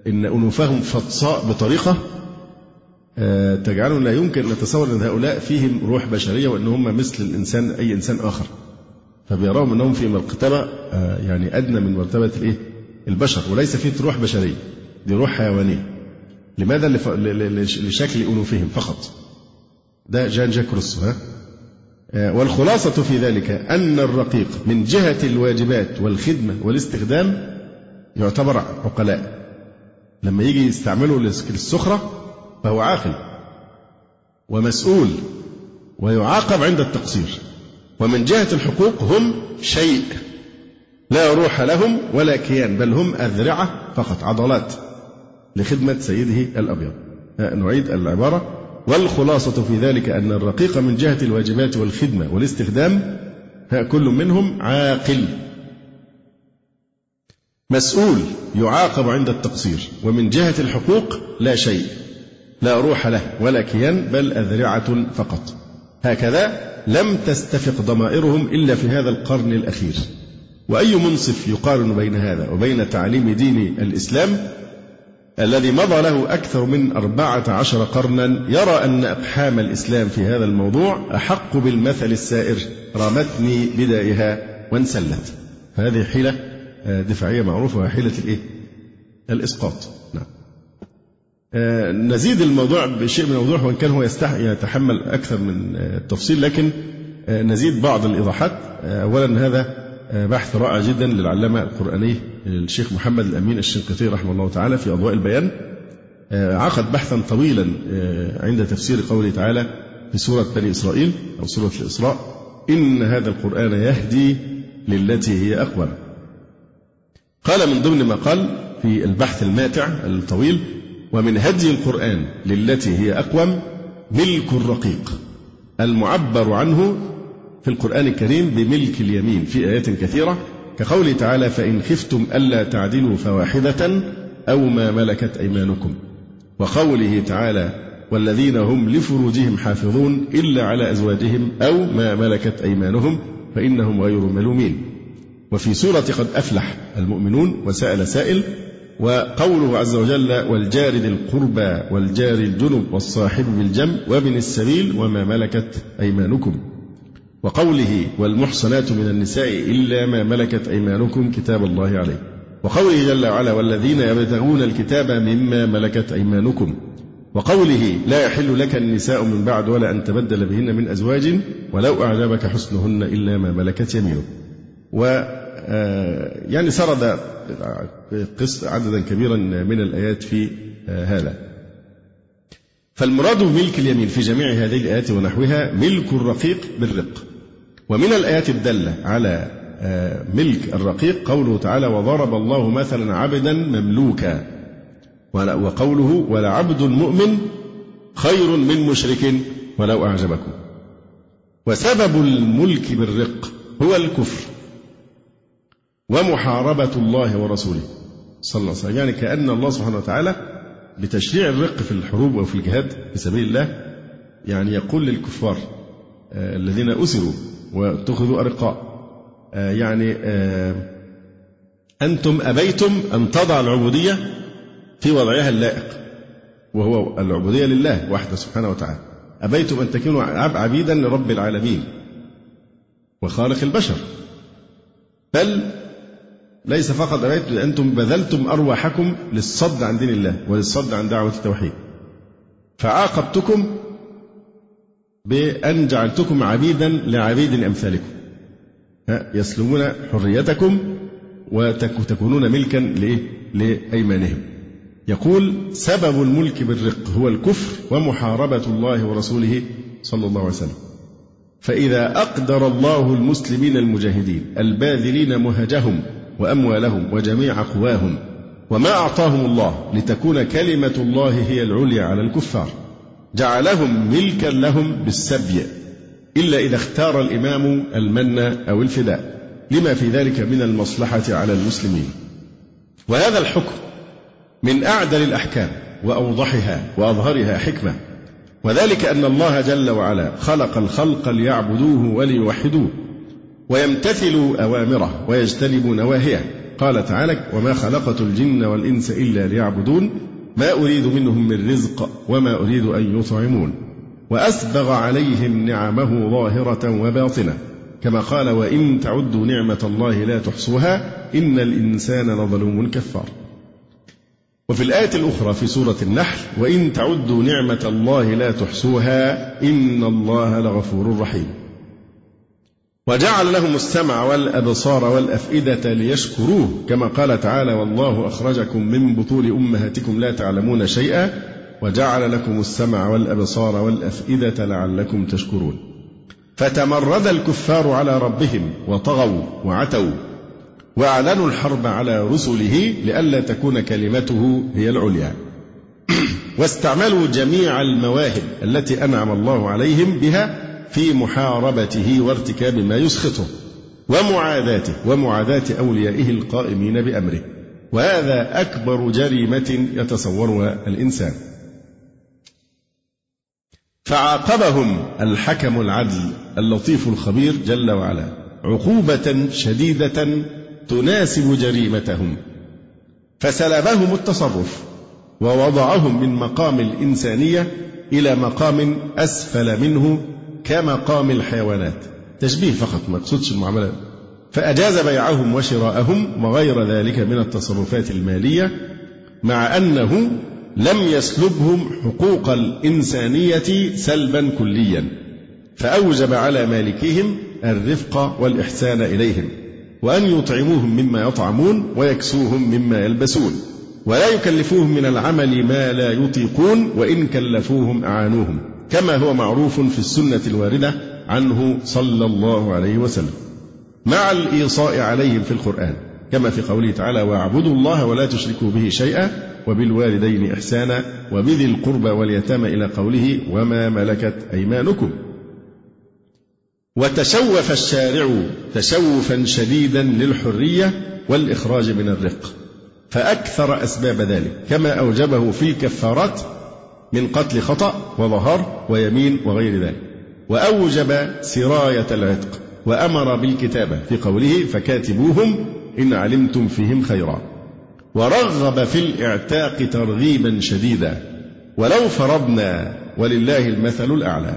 إن أنوفهم فطساء بطريقة. آه، تجعلنا لا يمكن أن نتصور إن هؤلاء فيهم روح بشرية وإن هم مثل الإنسان أي إنسان آخر. فبيراهم إنهم في مرتبة آه، يعني أدنى من مرتبة الإيه؟ البشر وليس في روح بشرية دي روح حيوانية. لماذا لشكل أنوفهم فقط؟ ده جان جاك روسو ها؟ آه، والخلاصة في ذلك أن الرقيق من جهة الواجبات والخدمة والاستخدام يعتبر عقلاء. لما يجي يستعمله للسخرة فهو عاقل ومسؤول ويعاقب عند التقصير. ومن جهة الحقوق هم شيء لا روح لهم ولا كيان بل هم أذرعة فقط عضلات لخدمة سيده الأبيض. نعيد العبارة. والخلاصة في ذلك أن الرقيق من جهة الواجبات والخدمة والاستخدام كل منهم عاقل. مسؤول يعاقب عند التقصير ومن جهة الحقوق لا شيء لا روح له ولا كيان بل أذرعة فقط. هكذا لم تستفق ضمائرهم إلا في هذا القرن الأخير. وأي منصف يقارن بين هذا وبين تعليم دين الإسلام الذي مضى له أكثر من أربعة عشر قرنا يرى أن أقحام الإسلام في هذا الموضوع أحق بالمثل السائر رمتني بدائها وانسلت. فهذه حيلة آه، دفاعية معروفة حيلة الإيه؟ الإسقاط. نزيد الموضوع بشيء من الوضوح وإن كان هو يتحمل أكثر من آه، التفصيل لكن نزيد بعض الإيضاحات. أولا هذا بحث رائع جدا للعلامة القرآني الشيخ محمد الأمين الشنقيطي رحمه الله تعالى في أضواء البيان. عقد بحثا طويلا عند تفسير قوله تعالى في سورة بني إسرائيل أو سورة الإسراء إن هذا القرآن يهدي للتي هي أقوم قال من ضمن ما قال في البحث الماتع الطويل ومن هدي القرآن للتي هي أقوم ملك الرقيق المعبر عنه في القرآن الكريم بملك اليمين في آيات كثيرة كقوله تعالى فإن خفتم ألا تعدلوا فواحدة أو ما ملكت أيمانكم وقوله تعالى والذين هم لفروجهم حافظون إلا على أزواجهم أو ما ملكت أيمانهم فإنهم غير ملومين وفي سورة قد أفلح المؤمنون وسأل سائل وقوله عز وجل والجار ذي القربى والجار الجنب والصاحب بالجنب وابن السبيل وما ملكت أيمانكم. وقوله والمحصنات من النساء إلا ما ملكت أيمانكم كتاب الله عليه. وقوله جل وعلا والذين يبتغون الكتاب مما ملكت أيمانكم. وقوله لا يحل لك النساء من بعد ولا أن تبدل بهن من أزواج ولو أعجبك حسنهن إلا ما ملكت يمينك. يعني سرد قسط عددا كبيرا من الآيات في آه، هذا. فالمراد بملك اليمين في جميع هذه الآيات ونحوها ملك الرقيق بالرق. ومن الآيات الدالة على آه، ملك الرقيق قوله تعالى وضرب الله مثلا عبدا مملوكا وقوله ولعبد مؤمن خير من مشرك ولو أعجبكم وسبب الملك بالرق هو الكفر. ومحاربة الله ورسوله. صلى الله عليه وسلم. يعني كأن الله سبحانه وتعالى بتشريع الرق في الحروب وفي الجهاد في سبيل الله يعني يقول للكفار آه الذين أسروا واتخذوا أرقاء آه يعني آه أنتم أبيتم أن تضع العبودية في وضعها اللائق وهو العبودية لله وحده سبحانه وتعالى. أبيتم أن تكونوا عبيدا لرب العالمين وخالق البشر. بل ليس فقط أبيت أنتم بذلتم أرواحكم للصد عن دين الله وللصد عن دعوة التوحيد. فعاقبتكم بأن جعلتكم عبيدا لعبيد أمثالكم. يسلمون حريتكم وتكونون ملكا لأيمانهم. يقول سبب الملك بالرق هو الكفر ومحاربة الله ورسوله صلى الله عليه وسلم. فإذا أقدر الله المسلمين المجاهدين الباذلين مهجهم وأموالهم وجميع قواهم وما أعطاهم الله لتكون كلمة الله هي العليا على الكفار. جعلهم ملكا لهم بالسبي إلا إذا اختار الإمام المن أو الفداء. لما في ذلك من المصلحة على المسلمين. وهذا الحكم من أعدل الأحكام وأوضحها وأظهرها حكمة. وذلك أن الله جل وعلا خلق الخلق ليعبدوه وليوحدوه. ويمتثلوا أوامره ويجتنبوا نواهيه. قال تعالى وما خلقت الجن والإنس إلا ليعبدون ما أريد منهم من رزق وما أريد أن يطعمون. وأسبغ عليهم نعمه ظاهرة وباطنة كما قال وإن تعدوا نعمة الله لا تحصوها إن الإنسان لظلوم كفار. وفي الآية الأخرى في سورة النحل وإن تعدوا نعمة الله لا تحصوها إن الله لغفور رحيم. وجعل لهم السمع والأبصار والأفئدة ليشكروه. كما قال تعالى والله أخرجكم من بطون أمهاتكم لا تعلمون شيئا وجعل لكم السمع والأبصار والأفئدة لعلكم تشكرون. فتمرد الكفار على ربهم وطغوا وعتوا وأعلنوا الحرب على رسله لئلا تكون كلمته هي العليا. واستعملوا جميع المواهب التي أنعم الله عليهم بها في محاربته وارتكاب ما يسخطه ومعاداته ومعاداة أوليائه القائمين بأمره. وهذا أكبر جريمة يتصورها الإنسان. فعاقبهم الحكم العدل اللطيف الخبير جل وعلا عقوبة شديدة تناسب جريمتهم. فسلبهم التصرف ووضعهم من مقام الإنسانية إلى مقام أسفل منه كمقام الحيوانات. تشبيه فقط ما يقصدش المعاملة. فأجاز بيعهم وشراءهم وغير ذلك من التصرفات المالية مع أنه لم يسلبهم حقوق الإنسانية سلبا كليا. فأوجب على مالكهم الرفق والإحسان إليهم وأن يطعموهم مما يطعمون ويكسوهم مما يلبسون. ولا يكلفوهم من العمل ما لا يطيقون وإن كلفوهم أعانوهم. كما هو معروف في السنة الواردة عنه صلى الله عليه وسلم. مع الإيصاء عليهم في القرآن كما في قوله تعالى واعبدوا الله ولا تشركوا به شيئا وبالوالدين إحسانا وبذي القربى واليتامى إلى قوله وما ملكت أيمانكم. وتشوف الشارع تشوفا شديدا للحرية والإخراج من الرق فأكثر أسباب ذلك كما أوجبه في الكفارات من قتل خطأ وظهر ويمين وغير ذلك. وأوجب سراية العتق وأمر بالكتابة في قوله فكاتبوهم إن علمتم فيهم خيرا. ورغب في الإعتاق ترغيبا شديدا. ولو فرضنا ولله المثل الأعلى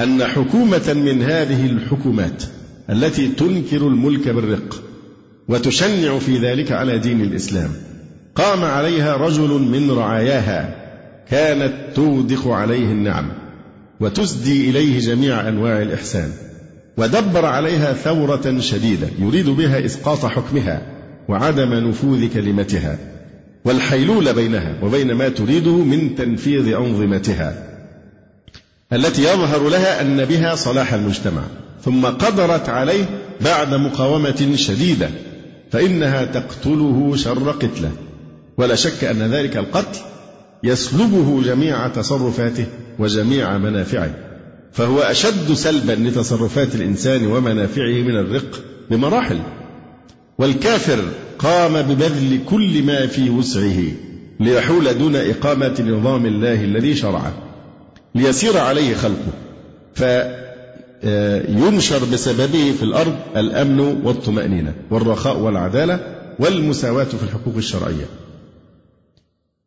أن حكومة من هذه الحكومات التي تنكر الملك بالرق وتشنع في ذلك على دين الإسلام قام عليها رجل من رعاياها كانت تودق عليه النعم وتسدي إليه جميع أنواع الإحسان ودبر عليها ثورة شديدة يريد بها إسقاط حكمها وعدم نفوذ كلمتها والحيلول بينها وبين ما تريده من تنفيذ أنظمتها التي يظهر لها أن بها صلاح المجتمع ثم قدرت عليه بعد مقاومة شديدة فإنها تقتله شر قتله ولا شك أن ذلك القتل يسلبه جميع تصرفاته وجميع منافعه فهو أشد سلبا لتصرفات الإنسان ومنافعه من الرق بمراحل. والكافر قام ببذل كل ما في وسعه ليحول دون إقامة نظام الله الذي شرعه ليسير عليه خلقه. فينشر بسببه في الأرض الأمن والطمأنينة والرخاء والعدالة والمساواة في الحقوق الشرعية.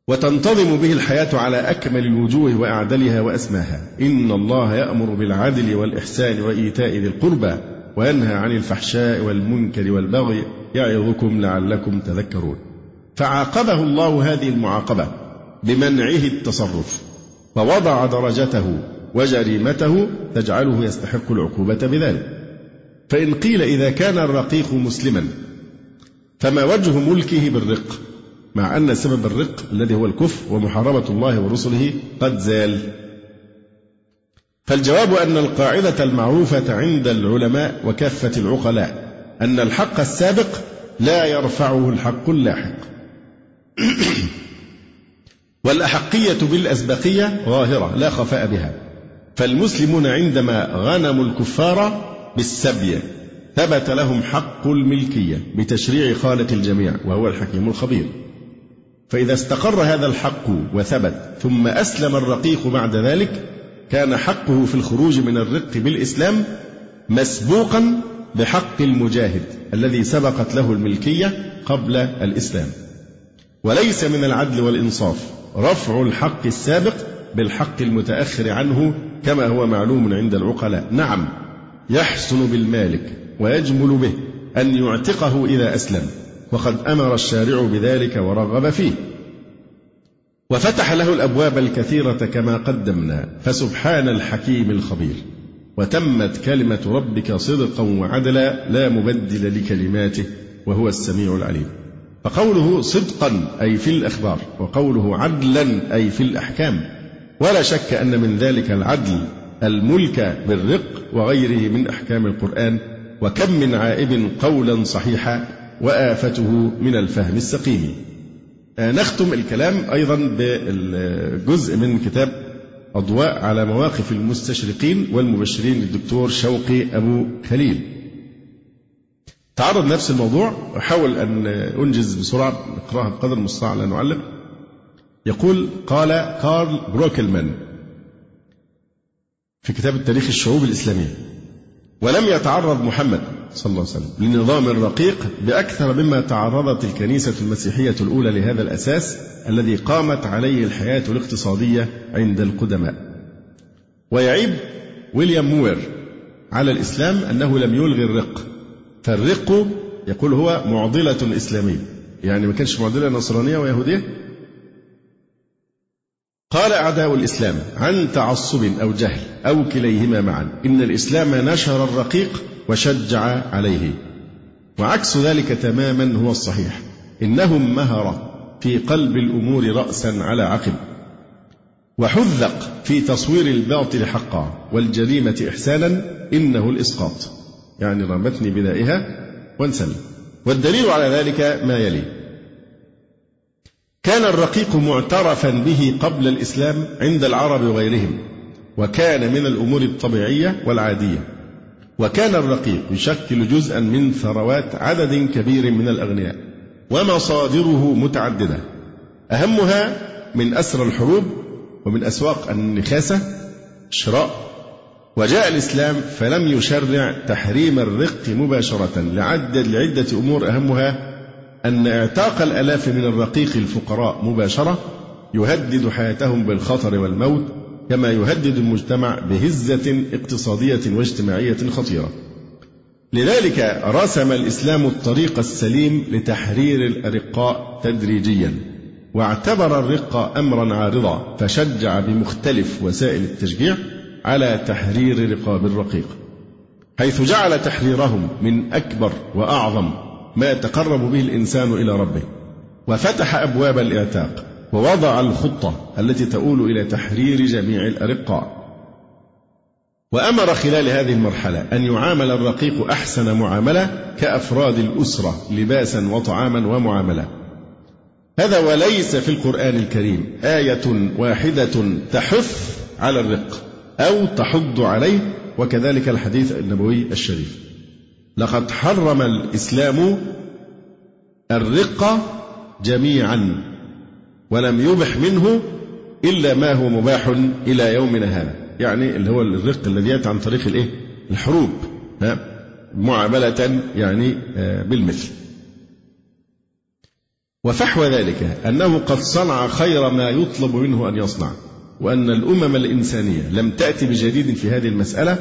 وتنتظم به الحياة على أكمل الوجوه وأعدلها وأسماها. إن الله يأمر بالعدل والإحسان وإيتاء ذي القربى وينهى عن الفحشاء والمنكر والبغي يعظكم لعلكم تذكرون. فعاقبه الله هذه المعاقبة بمنعه التصرف ووضع درجته وجريمته تجعله يستحق العقوبة بذلك. فإن قيل إذا كان الرقيق مسلما فما وجه ملكه بالرق؟ مع أن سبب الرق الذي هو الكفر ومحاربة الله ورسله قد زال. فالجواب أن القاعدة المعروفة عند العلماء وكافة العقلاء أن الحق السابق لا يرفعه الحق اللاحق. والأحقية بالأسبقية ظاهرة لا خفاء بها. فالمسلمون عندما غنموا الكفار بالسبي ثبت لهم حق الملكية بتشريع خالق الجميع وهو الحكيم الخبير. فإذا استقر هذا الحق وثبت ثم أسلم الرقيق بعد ذلك كان حقه في الخروج من الرق بالإسلام مسبوقا بحق المجاهد الذي سبقت له الملكية قبل الإسلام. وليس من العدل والإنصاف رفع الحق السابق بالحق المتأخر عنه كما هو معلوم عند العقلاء. نعم يحسن بالمالك ويجمل به أن يعتقه إذا أسلم. وقد أمر الشارع بذلك ورغب فيه. وفتح له الأبواب الكثيرة كما قدمنا فسبحان الحكيم الخبير. وتمت كلمة ربك صدقا وعدلا لا مبدل لكلماته وهو السميع العليم. فقوله صدقا أي في الأخبار وقوله عدلا أي في الأحكام. ولا شك أن من ذلك العدل الملك بالرق وغيره من أحكام القرآن. وكم من عائب قولا صحيحا وآفته من الفهم السقيم. نختم الكلام أيضا بالجزء من كتاب أضواء على مواقف المستشرقين والمبشرين للدكتور شوقي أبو خليل. تعرض نفس الموضوع أحاول أن أنجز بسرعة نقرأها بقدر المستطاع لا نعلق يقول قال كارل بروكلمان في كتاب التاريخ الشعوب الإسلامية ولم يتعرض محمد صلى الله عليه وسلم. لنظام رقيق بأكثر مما تعرضت الكنيسة المسيحية الأولى لهذا الأساس الذي قامت عليه الحياة الاقتصادية عند القدماء. ويعيب ويليام مور على الإسلام أنه لم يلغي الرق. فالرق يقول هو معضلة إسلامية. يعني ما كانش معضلة نصرانية ويهودية. قال أعداء الإسلام عن تعصب أو جهل أو كليهما معا. إن الإسلام نشر الرقيق وشجع عليه. وعكس ذلك تماما هو الصحيح. إنهم مهرة في قلب الأمور رأسا على عقب. وحذق في تصوير الباطل حقا والجريمة إحسانا إنه الإسقاط. يعني رمتني بدائها وانسلم والدليل على ذلك ما يلي. كان الرقيق معترفا به قبل الإسلام عند العرب وغيرهم وكان من الأمور الطبيعية والعادية. وكان الرقيق يشكل جزءا من ثروات عدد كبير من الأغنياء ومصادره متعددة. أهمها من أسر الحروب ومن أسواق النخاسة شراء وجاء الإسلام فلم يشرع تحريم الرق مباشرة لعدة لعدة أمور. أهمها أن إعتاق الآلاف من الرقيق الفقراء مباشرة يهدد حياتهم بالخطر والموت كما يهدد المجتمع بهزة اقتصادية واجتماعية خطيرة. لذلك رسم الإسلام الطريق السليم لتحرير الأرقاء تدريجيا، واعتبر الرق أمرا عارضا، فشجع بمختلف وسائل التشجيع على تحرير رقاب الرقيق. حيث جعل تحريرهم من أكبر وأعظم ما يتقرب به الإنسان إلى ربه وفتح أبواب الإعتاق ووضع الخطة التي تؤول إلى تحرير جميع الأرقاء. وأمر خلال هذه المرحلة أن يعامل الرقيق أحسن معاملة كأفراد الأسرة لباسا وطعاما ومعاملة. هذا وليس في القرآن الكريم آية واحدة تحث على الرق أو تحض عليه وكذلك الحديث النبوي الشريف. لقد حرم الإسلام الرق جميعا. ولم يبح منه إلا ما هو مباح إلى يومنا هذا يعني اللي هو الرق الذي يأتي عن طريق الإيه؟ الحروب ها؟ معاملة يعني آه، بالمثل وفحوى ذلك أنه قد صنع خير ما يطلب منه أن يصنع وأن الأمم الإنسانية لم تأتي بجديد في هذه المسألة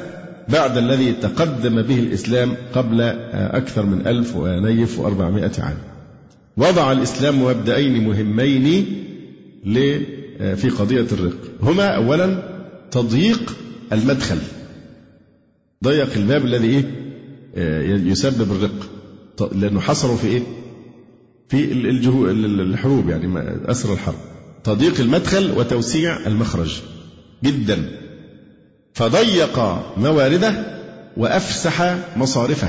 بعد الذي تقدم به الإسلام قبل أكثر من ألف ونيف وأربعمائة عام وضع الإسلام مبدأين مهمين في قضية الرق. هما أولا تضييق المدخل. ضيق الباب الذي إيه؟ يسبب الرق. لأنه حصروا في إيه؟ في الحروب يعني أسر الحرب. تضييق المدخل وتوسيع المخرج. جدا. فضيق موارده وأفسح مصارفه.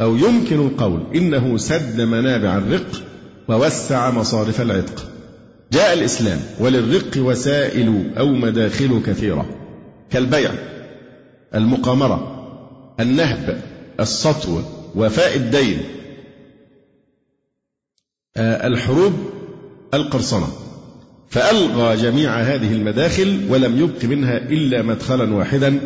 أو يمكن القول إنه سد منابع الرق ووسع مصارف العتق. جاء الإسلام وللرق وسائل أو مداخل كثيرة كالبيع المقامرة النهب السطو وفاء الدين. آه، الحروب القرصنة. فألغى جميع هذه المداخل ولم يبق منها إلا مدخلا واحدا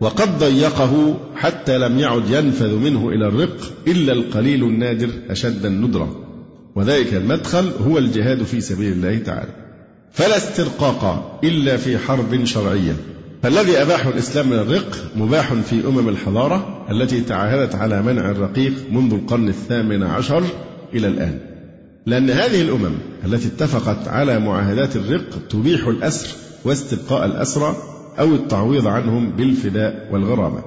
وقد ضيقه حتى لم يعد ينفذ منه إلى الرق إلا القليل النادر أشد الندرة. وذلك المدخل هو الجهاد في سبيل الله تعالى. فلا استرقاق إلا في حرب شرعية. فالذي أباحه الإسلام من الرق مباح في أمم الحضارة التي تعاهدت على منع الرقيق منذ القرن الثامن عشر إلى الآن. لأن هذه الأمم التي اتفقت على معاهدات الرق تبيح الأسر واستبقاء الأسرى أو التعويض عنهم بالفداء والغرامة.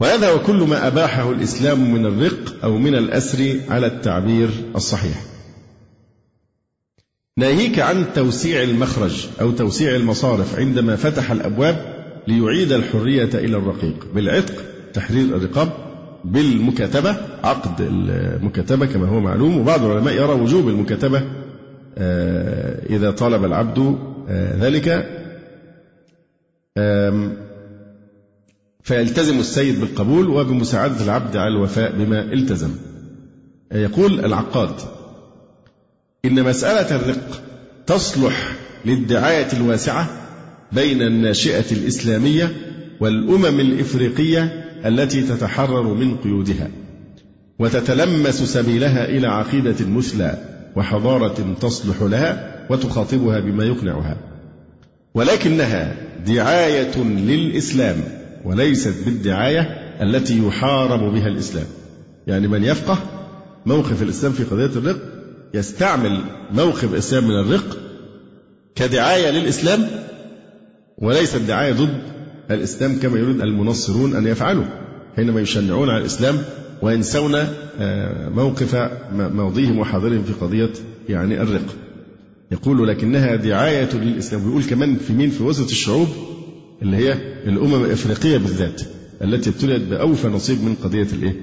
وهذا وكل ما أباحه الإسلام من الرق أو من الأسر على التعبير الصحيح. ناهيك عن توسيع المخرج أو توسيع المصارف عندما فتح الأبواب ليعيد الحرية إلى الرقيق. بالعتق تحرير الرقاب. بالمكاتبة عقد المكاتبة كما هو معلوم. وبعض العلماء يرى وجوب المكاتبة إذا طلب العبد ذلك فيلتزم السيد بالقبول وبمساعدة العبد على الوفاء بما التزم. يقول العقاد إن مسألة الرق تصلح للدعاية الواسعة بين الناشئة الإسلامية والأمم الإفريقية التي تتحرر من قيودها وتتلمس سبيلها إلى عقيدة مثلى وحضارة تصلح لها وتخاطبها بما يقنعها ولكنها دعاية للإسلام وليست بالدعاية التي يحارب بها الإسلام. يعني من يفقه موقف الإسلام في قضية الرق يستعمل موقف الإسلام من الرق كدعاية للإسلام وليست دعاية ضد الإسلام كما يريد المنصرون أن يفعلوا حينما يشنعون على الإسلام وينسون آه، موقف ماضيهم وحاضرهم في قضية يعني الرق. يقول لكنها دعاية للإسلام. ويقول كمان في مين؟ في وسط الشعوب اللي هي الأمم الإفريقية بالذات التي ابتليت بأوفى نصيب من قضية الإيه؟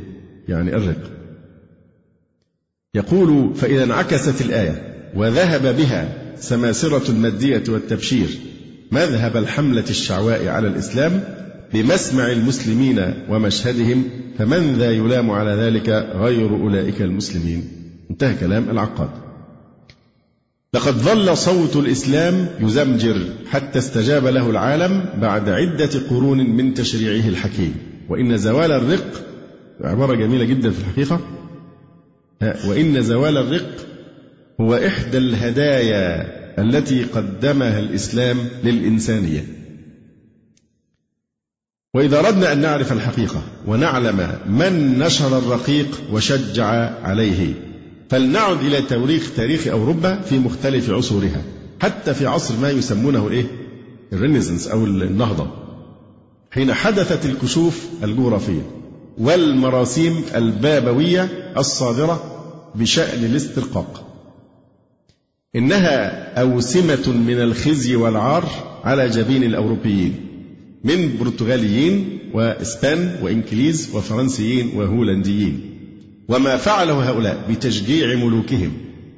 يعني الرق. يقول فإذا انعكست الآية وذهب بها سماسرة المادية والتبشير مذهب الحملة الشعواء على الإسلام بمسمع المسلمين ومشهدهم فمن ذا يلام على ذلك غير أولئك المسلمين؟ انتهى كلام العقاد. لقد ظل صوت الإسلام يزمجر حتى استجاب له العالم بعد عدة قرون من تشريعه الحكيم. وإن زوال الرق عبارة جميلة جدا في الحقيقة وإن زوال الرق هو إحدى الهدايا التي قدمها الإسلام للإنسانية. وإذا أردنا أن نعرف الحقيقة ونعلم من نشر الرقيق وشجع عليه فلنعد إلى توريخ تاريخ أوروبا في مختلف عصورها. حتى في عصر ما يسمونه الإيه؟ الرينيسانس أو النهضة. حين حدثت الكشوف الجغرافية والمراسيم البابوية الصادرة بشأن الاسترقاق. إنها أوسمة من الخزي والعار على جبين الأوروبيين من برتغاليين وإسبان وإنكليز وفرنسيين وهولنديين. وما فعله هؤلاء بتشجيع ملوكهم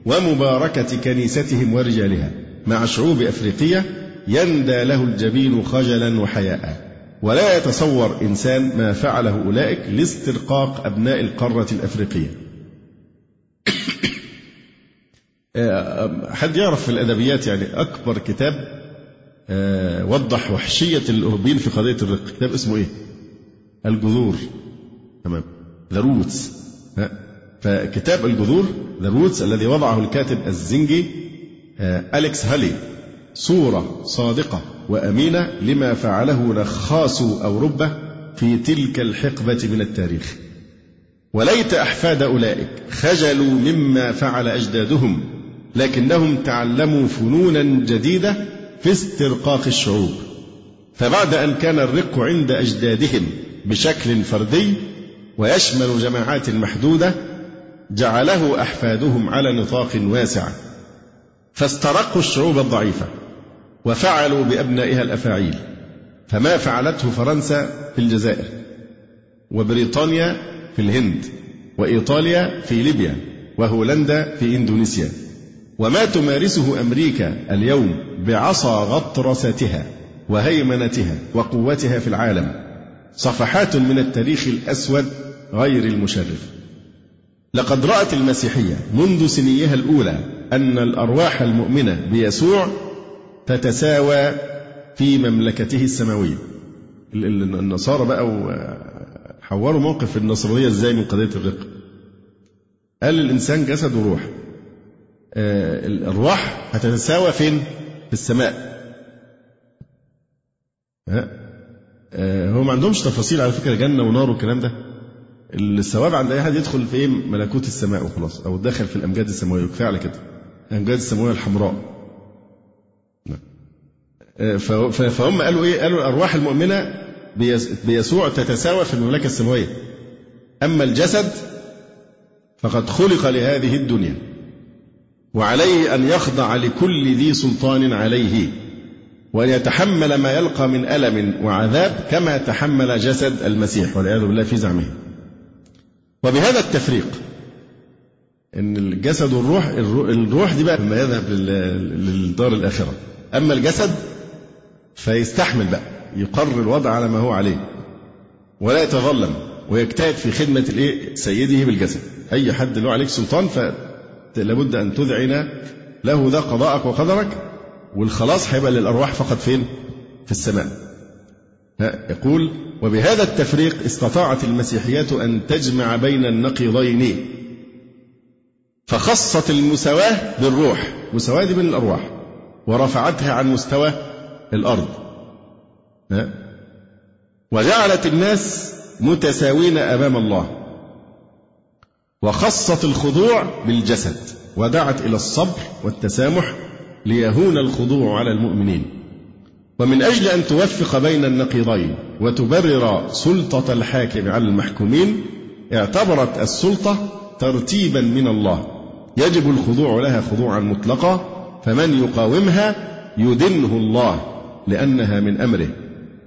ومباركة كنيستهم ورجالها مع شعوب أفريقية يندى له الجبين خجلا وحياء. ولا يتصور إنسان ما فعله أولئك لاسترقاق أبناء القارة الأفريقية. آه، حد يعرف في الأدبيات يعني أكبر كتاب آه، وضح وحشية الأوروبيين في قضية الرق كتاب اسمه إيه؟ الجذور. تمام. The Roots فكتاب الجذور The Roots الذي وضعه الكاتب الزنجي آه، أليكس هالي صورة صادقة وأمينة لما فعله نخاس أوروبا في تلك الحقبة من التاريخ. وليت أحفاد أولئك خجلوا مما فعل أجدادهم لكنهم تعلموا فنونا جديدة في استرقاق الشعوب. فبعد أن كان الرق عند أجدادهم بشكل فردي ويشمل جماعات محدودة جعله أحفادهم على نطاق واسع فاسترقوا الشعوب الضعيفة وفعلوا بأبنائها الأفاعيل فما فعلته فرنسا في الجزائر وبريطانيا في الهند وإيطاليا في ليبيا وهولندا في إندونيسيا وما تمارسه أمريكا اليوم بعصا غطرستها وهيمنتها وقوتها في العالم صفحات من التاريخ الأسود غير المشرف. لقد رأت المسيحية منذ سنيها الأولى أن الأرواح المؤمنة بيسوع تتساوى في مملكته السماوية. النصارى بقى حوروا موقف النصرانية إزاي من قضية الرق. قال الإنسان جسد وروح. آه، الأرواح هتتساوى فين؟ في السماء. ها؟ آه، ما عندهمش تفاصيل على فكرة جنة ونار والكلام ده. الثواب عند أي حد يدخل في إيه؟ ملكوت السماء وخلاص أو داخل في الأمجاد السماوية وكفاية على كده. الأمجاد السماوية الحمراء. نعم. آه، فهم قالوا إيه؟ قالوا الأرواح المؤمنة بيسوع تتساوى في المملكة السماوية. أما الجسد فقد خلق لهذه الدنيا وعليه أن يخضع لكل ذي سلطان عليه وأن يتحمل ما يلقى من ألم وعذاب كما تحمل جسد المسيح والعياذ بالله في زعمه. وبهذا التفريق إن الجسد والروح الروح دي بقى لما يذهب للدار الآخرة أما الجسد فيستحمل بقى يقر الوضع على ما هو عليه ولا يتظلم ويجتهد في خدمة الإيه؟ سيده بالجسد أي حد له عليك سلطان فلابد أن تذعن له ذا قضاءك وقدرك والخلاص هيبقى للأرواح فقط فين؟ في السماء يقول وبهذا التفريق استطاعت المسيحية أن تجمع بين النقيضين فخصت المساواة بالروح مساواة دي بين الأرواح ورفعتها عن مستوى الأرض. وجعلت الناس متساوين أمام الله وخصت الخضوع بالجسد ودعت إلى الصبر والتسامح ليهون الخضوع على المؤمنين. ومن أجل أن توفق بين النقيضين وتبرر سلطة الحاكم على المحكومين اعتبرت السلطة ترتيبا من الله. يجب الخضوع لها خضوعا مطلقا فمن يقاومها يدنه الله لأنها من أمره.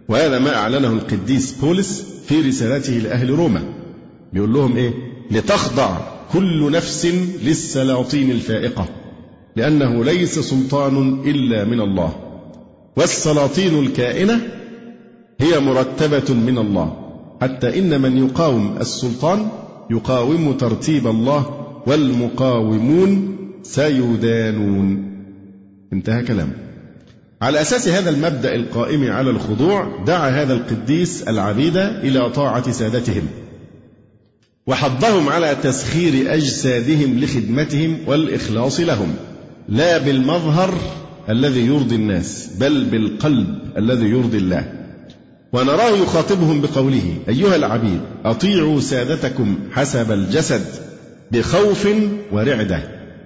وهذا ما أعلنه القديس بولس في رسالته لأهل روما. بيقول لهم إيه؟ لتخضع كل نفس للسلاطين الفائقة لأنه ليس سلطان إلا من الله. والسلاطين الكائنة هي مرتبة من الله. حتى إن من يقاوم السلطان يقاوم ترتيب الله والمقاومون سيدانون. انتهى كلامه على أساس هذا المبدأ القائم على الخضوع دعا هذا القديس العبيد إلى طاعة سادتهم وحضهم على تسخير أجسادهم لخدمتهم والإخلاص لهم. لا بالمظهر الذي يرضي الناس بل بالقلب الذي يرضي الله. ونراه يخاطبهم بقوله أيها العبيد أطيعوا سادتكم حسب الجسد بخوف ورعدة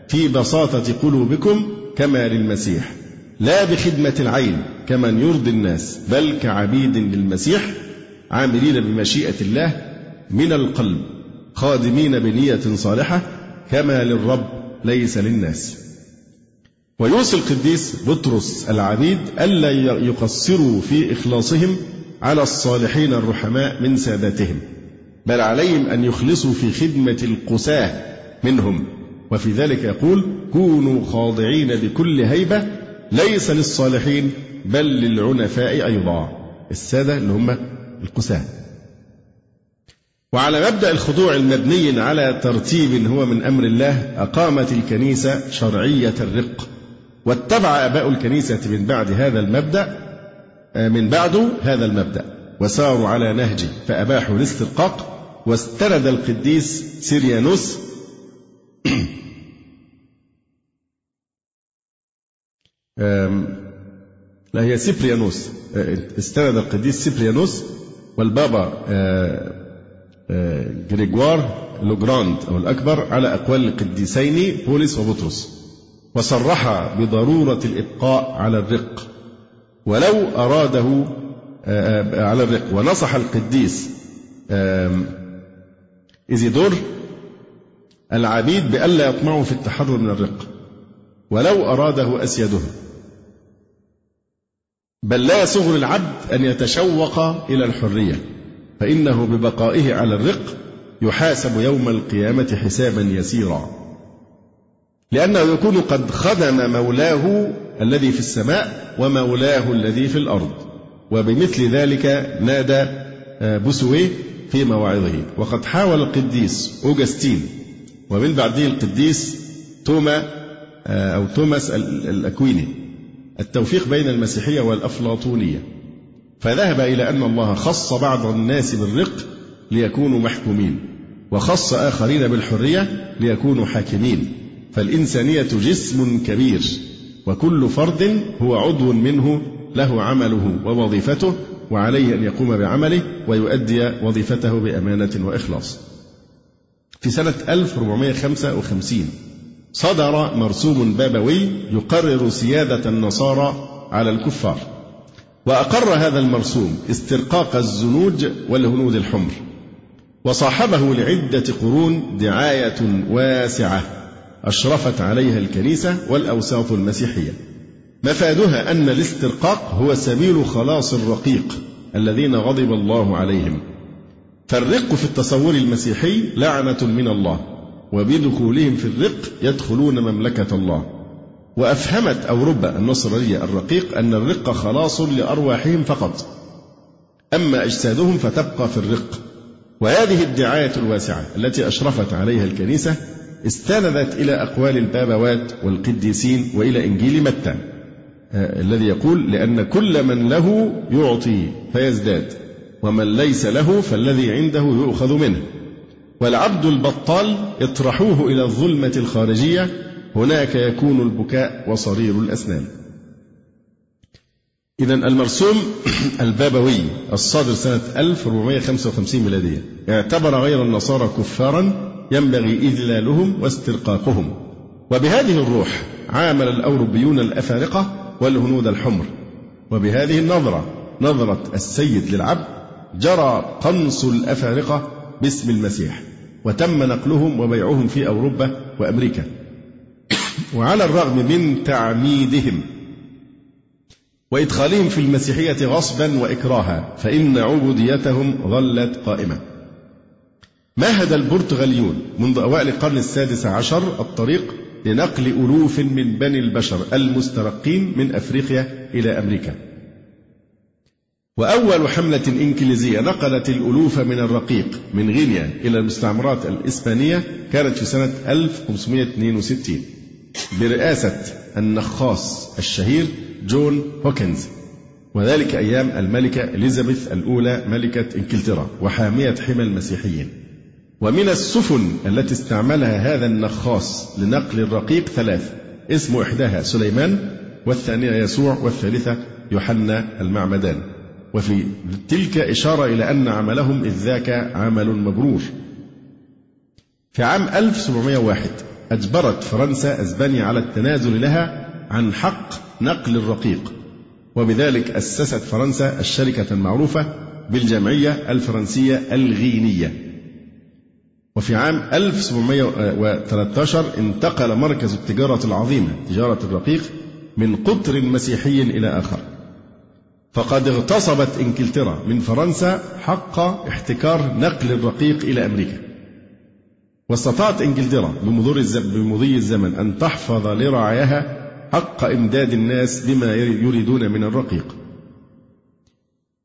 في بساطة قلوبكم كما للمسيح لا بخدمة العين كمن يرضي الناس بل كعبيد للمسيح عاملين بمشيئة الله من القلب خادمين بنية صالحة كما للرب ليس للناس. ويوصي القديس بطرس العبيد ألا يقصروا في إخلاصهم على الصالحين الرحماء من ساداتهم بل عليهم أن يخلصوا في خدمة القساة منهم. وفي ذلك يقول كونوا خاضعين بكل هيبة ليس للصالحين بل للعنفاء أيضا. السادة اللي هم القساة. وعلى مبدأ الخضوع المبني على ترتيب هو من أمر الله أقامت الكنيسة شرعية الرق. واتبع آباء الكنيسة من بعد هذا المبدأ آه، من بعد هذا المبدأ. وساروا على نهجه فأباحوا الاسترقاق واستند القديس سيريانوس. لا هي سيبريانوس. آه، استند القديس سيبريانوس والبابا جريجوار آه، لوجراند أو الأكبر على أقوال القديسين بولس وبطرس. وصرح بضرورة الإبقاء على الرق. ولو أراده على الرق. ونصح القديس إيزيدور العبيد بألا يطمعوا في التحرر من الرق. ولو أراده أسيدهم بل لا يسوغ للعبد أن يتشوق إلى الحرية فإنه ببقائه على الرق يحاسب يوم القيامة حسابا يسيرا. لأنه يكون قد خدم مولاه الذي في السماء ومولاه الذي في الأرض. وبمثل ذلك نادى آه، بوسويه في مواعظه. وقد حاول القديس أوجستين ومن بعده القديس توما آه، أو توماس الأكويني التوفيق بين المسيحية والأفلاطونية. فذهب إلى أن الله خص بعض الناس بالرق ليكونوا محكومين وخص آخرين بالحرية ليكونوا حاكمين. فالإنسانية جسم كبير وكل فرد هو عضو منه له عمله ووظيفته وعليه أن يقوم بعمله ويؤدي وظيفته بأمانة وإخلاص. في سنة 1455 صدر مرسوم بابوي يقرر سيادة النصارى على الكفار وأقر هذا المرسوم استرقاق الزنوج والهنود الحمر وصاحبه لعدة قرون دعاية واسعة. أشرفت عليها الكنيسة والأوساط المسيحية. مفادها أن الاسترقاق هو سبيل خلاص الرقيق الذين غضب الله عليهم. فالرق في التصور المسيحي لعنة من الله وبدخولهم في الرق يدخلون مملكة الله. وأفهمت أوروبا النصرانية الرقيق أن الرق خلاص لأرواحهم فقط. أما أجسادهم فتبقى في الرق. وهذه الدعاية الواسعة التي أشرفت عليها الكنيسة استندت إلى أقوال البابوات والقديسين وإلى إنجيل متى. آه، الذي يقول لأن كل من له يعطي فيزداد ومن ليس له فالذي عنده يؤخذ منه. والعبد البطال اطرحوه إلى الظلمة الخارجية هناك يكون البكاء وصرير الأسنان. إذا المرسوم البابوي الصادر سنة 1455 ميلادية اعتبر غير النصارى كفارا ينبغي إذلالهم واسترقاقهم وبهذه الروح عامل الأوروبيون الأفارقة والهنود الحمر. وبهذه النظرة نظرة السيد للعبد جرى قنص الأفارقة باسم المسيح وتم نقلهم وبيعهم في أوروبا وأمريكا. وعلى الرغم من تعميدهم وإدخالهم في المسيحية غصبا وإكراها فإن عبوديتهم ظلت قائمة. مهد البرتغاليون منذ أوائل القرن السادس عشر الطريق لنقل ألوف من بني البشر المسترقين من أفريقيا إلى أمريكا؟ وأول حملة إنجليزية نقلت الألوف من الرقيق من غينيا إلى المستعمرات الإسبانية كانت في سنة 1562 برئاسة النخاص الشهير جون هوكنز وذلك أيام الملكة إليزابيث الأولى ملكة إنجلترا وحامية حمى المسيحيين. ومن السفن التي استعملها هذا النخاص لنقل الرقيق ثلاث. اسم إحداها سليمان والثانية يسوع والثالثة يوحنا المعمدان. وفي تلك إشارة إلى أن عملهم إذ ذاك عمل مبرور. في عام 1701 أجبرت فرنسا أسبانيا على التنازل لها عن حق نقل الرقيق. وبذلك أسست فرنسا الشركة المعروفة بالجمعية الفرنسية الغينية. وفي عام 1713 انتقل مركز التجارة العظيمة تجارة الرقيق من قطر مسيحي إلى آخر. فقد اغتصبت إنجلترا من فرنسا حق احتكار نقل الرقيق إلى أمريكا. واستطاعت إنجلترا بمضي الزمن أن تحفظ لرعاياها حق إمداد الناس بما يريدون من الرقيق.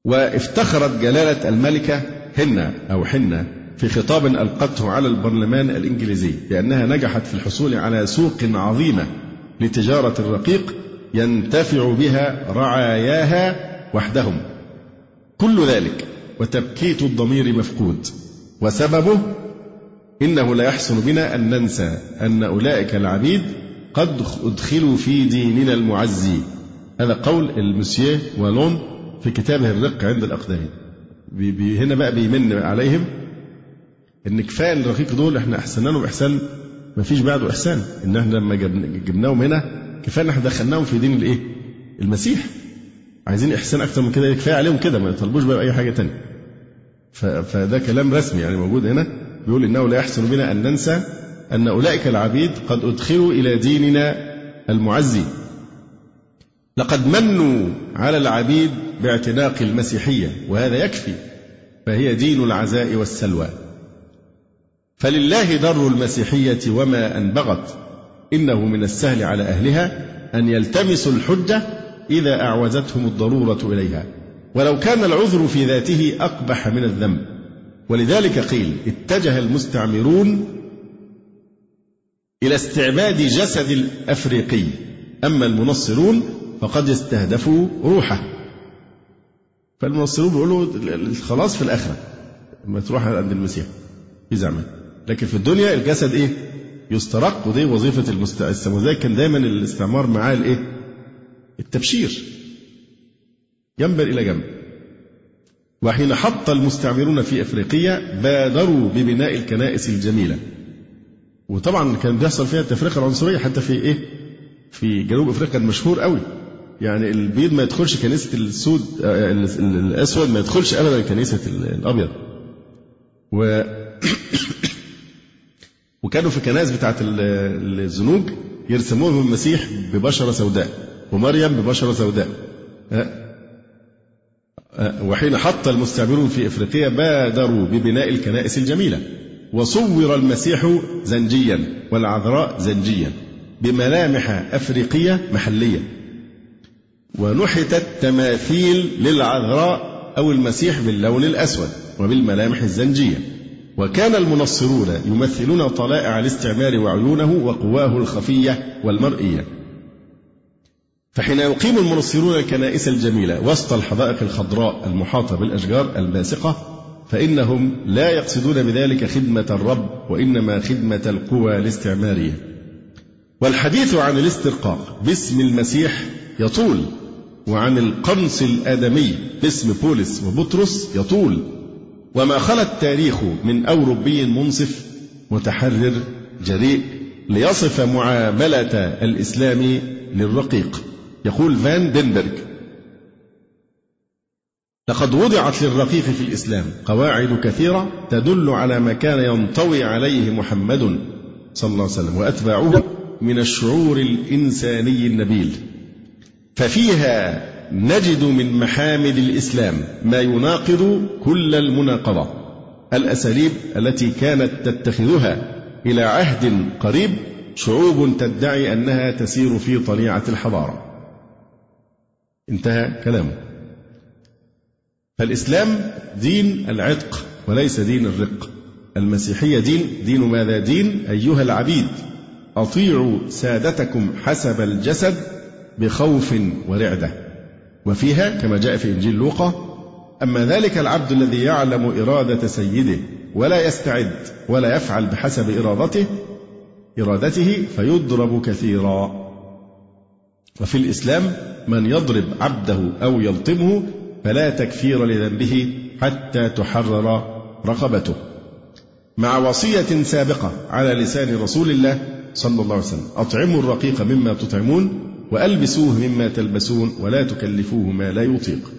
وافتخرت جلالة الملكة هنا أو حنة في خطاب ألقته على البرلمان الإنجليزي بأنها نجحت في الحصول على سوق عظيمة لتجارة الرقيق ينتفع بها رعاياها وحدهم. كل ذلك وتبكيت الضمير مفقود وسببه إنه لا يحسن بنا أن ننسى أن أولئك العبيد قد أدخلوا في ديننا المعزي. هذا قول المسييه والون في كتابه الرق عند الأقدمين هنا بقى بيمن عليهم إن كفاية الرقيق دول إحنا احسنا لهم إحسان ما فيش بعده إحسان. إن إحنا لما جبناهم هنا كفاية إن إحنا دخلناهم في دين الإيه؟ المسيح. عايزين إحسان أكتر من كده كفاية عليهم كده ما يطلبوش بقى أي حاجة تانية. فده كلام رسمي يعني موجود هنا. بيقول إنه لا يحسن بنا أن ننسى أن أولئك العبيد قد أدخلوا إلى ديننا المعزي. لقد منوا على العبيد باعتناق المسيحية وهذا يكفي فهي دين العزاء والسلوى. فلله در المسيحية وما أنبغت. إنه من السهل على أهلها أن يلتمسوا الحجة إذا أعوزتهم الضرورة إليها. ولو كان العذر في ذاته أقبح من الذنب. ولذلك قيل اتجه المستعمرون إلى استعباد جسد الأفريقي. أما المنصرون فقد استهدفوا روحه. فالمنصرون بيقولوا خلاص في الآخرة لما تروح عند المسيح. في زعمه لكن في الدنيا الجسد إيه؟ يسترق ودي وظيفة المستعمر كان دايما الاستعمار معاه الإيه؟ التبشير. جنبا إلى جنب. وحين حط المستعمرون في أفريقيا بادروا ببناء الكنائس الجميلة. وطبعا كان بيحصل فيها التفرقة العنصرية حتى في إيه؟ في جنوب إفريقيا المشهور قوي. يعني البيض ما يدخلش كنيسة السود آه، الأسود ما يدخلش ابدا كنيسة الأبيض. و وكانوا في الكنائس بتاعت الزنوج يرسموهم المسيح ببشرة سوداء ومريم ببشرة سوداء. آه، آه، وحين حط المستعمرون في إفريقيا بادروا ببناء الكنائس الجميلة. وصور المسيح زنجيا والعذراء زنجيا بملامح أفريقية محلية. ونحتت تماثيل للعذراء أو المسيح باللون الأسود وبالملامح الزنجية. وكان المنصرون يمثلون طلائع الاستعمار وعيونه وقواه الخفية والمرئية. فحين يقيم المنصرون الكنائس الجميلة وسط الحدائق الخضراء المحاطة بالأشجار الباسقة فإنهم لا يقصدون بذلك خدمة الرب وإنما خدمة القوى الاستعمارية. والحديث عن الاسترقاق باسم المسيح يطول وعن القنص الآدمي باسم بولس وبطرس يطول. وما خلا التاريخ من أوروبي منصف متحرر جريء ليصف معاملة الإسلام للرقيق. يقول فان دينبرغ لقد وضعت للرقيق في الإسلام قواعد كثيرة تدل على ما كان ينطوي عليه محمد صلى الله عليه وسلم وأتباعه من الشعور الإنساني النبيل. ففيها نجد من محامد الإسلام ما يناقض كل المناقضة الأساليب التي كانت تتخذها إلى عهد قريب شعوب تدعي أنها تسير في طليعة الحضارة. انتهى كلامه. فالإسلام دين العتق وليس دين الرق. المسيحية دين دين ماذا؟ دين أيها العبيد. أطيعوا سادتكم حسب الجسد بخوف ورعدة. وفيها كما جاء في إنجيل لوقا أما ذلك العبد الذي يعلم إرادة سيده ولا يستعد ولا يفعل بحسب إرادته إرادته فيضرب كثيرا. وفي الإسلام من يضرب عبده أو يلطمه فلا تكفير لذنبه حتى تحرر رقبته. مع وصية سابقة على لسان رسول الله صلى الله عليه وسلم أطعموا الرقيق مما تطعمون وألبسوه مما تلبسون ولا تكلفوه ما لا يطيق.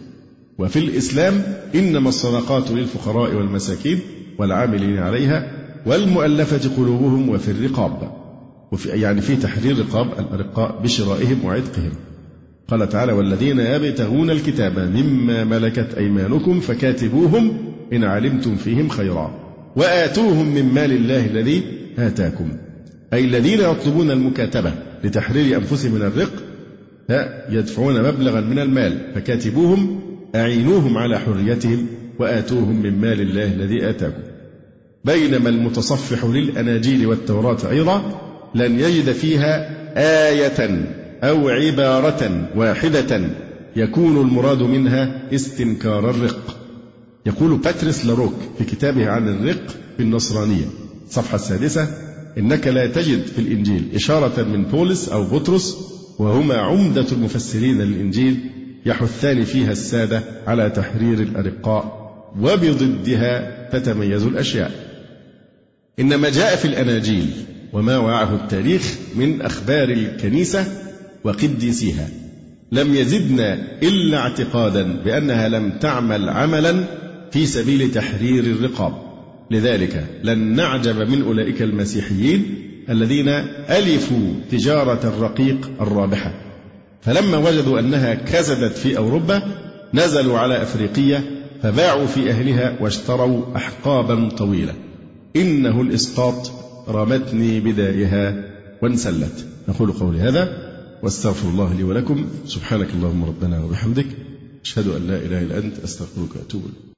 وفي الإسلام إنما الصدقات للفقراء والمساكين والعاملين عليها والمؤلفة قلوبهم وفي الرقاب. وفي يعني في تحرير رقاب الأرقاء بشرائهم وعتقهم. قال تعالى والذين يبتغون الكتاب مما ملكت أيمانكم فكاتبوهم إن علمتم فيهم خيرا. وآتوهم من مال الله الذي آتاكم. أي الذين يطلبون المكاتبة لتحرير أنفسهم من الرق لا يدفعون مبلغا من المال فكاتبوهم أعينوهم على حريتهم وآتوهم من مال الله الذي آتاكم. بينما المتصفح للأناجيل والتوراة أيضا لن يجد فيها آية أو عبارة واحدة يكون المراد منها استنكار الرق. يقول باتريس لاروك في كتابه عن الرق في النصرانية الصفحة السادسة إنك لا تجد في الإنجيل إشارة من بولس أو بطرس وهما عمدة المفسرين للإنجيل يحثان فيها السادة على تحرير الأرقاء وبضدها تتميز الأشياء. إنما جاء في الأناجيل وما وعه التاريخ من أخبار الكنيسة وقديسيها. لم يزدنا إلا اعتقادا بأنها لم تعمل عملا في سبيل تحرير الرقاب. لذلك لن نعجب من أولئك المسيحيين الذين ألفوا تجارة الرقيق الرابحة. فلما وجدوا أنها كسدت في أوروبا نزلوا على أفريقية فباعوا في أهلها واشتروا أحقابا طويلة. إنه الإسقاط رمتني بدائها وانسلت. نقول قولي هذا واستغفر الله لي ولكم. سبحانك اللهم ربنا وبحمدك أشهد أن لا إله إلا أنت أستغفرك وأتوب إليك.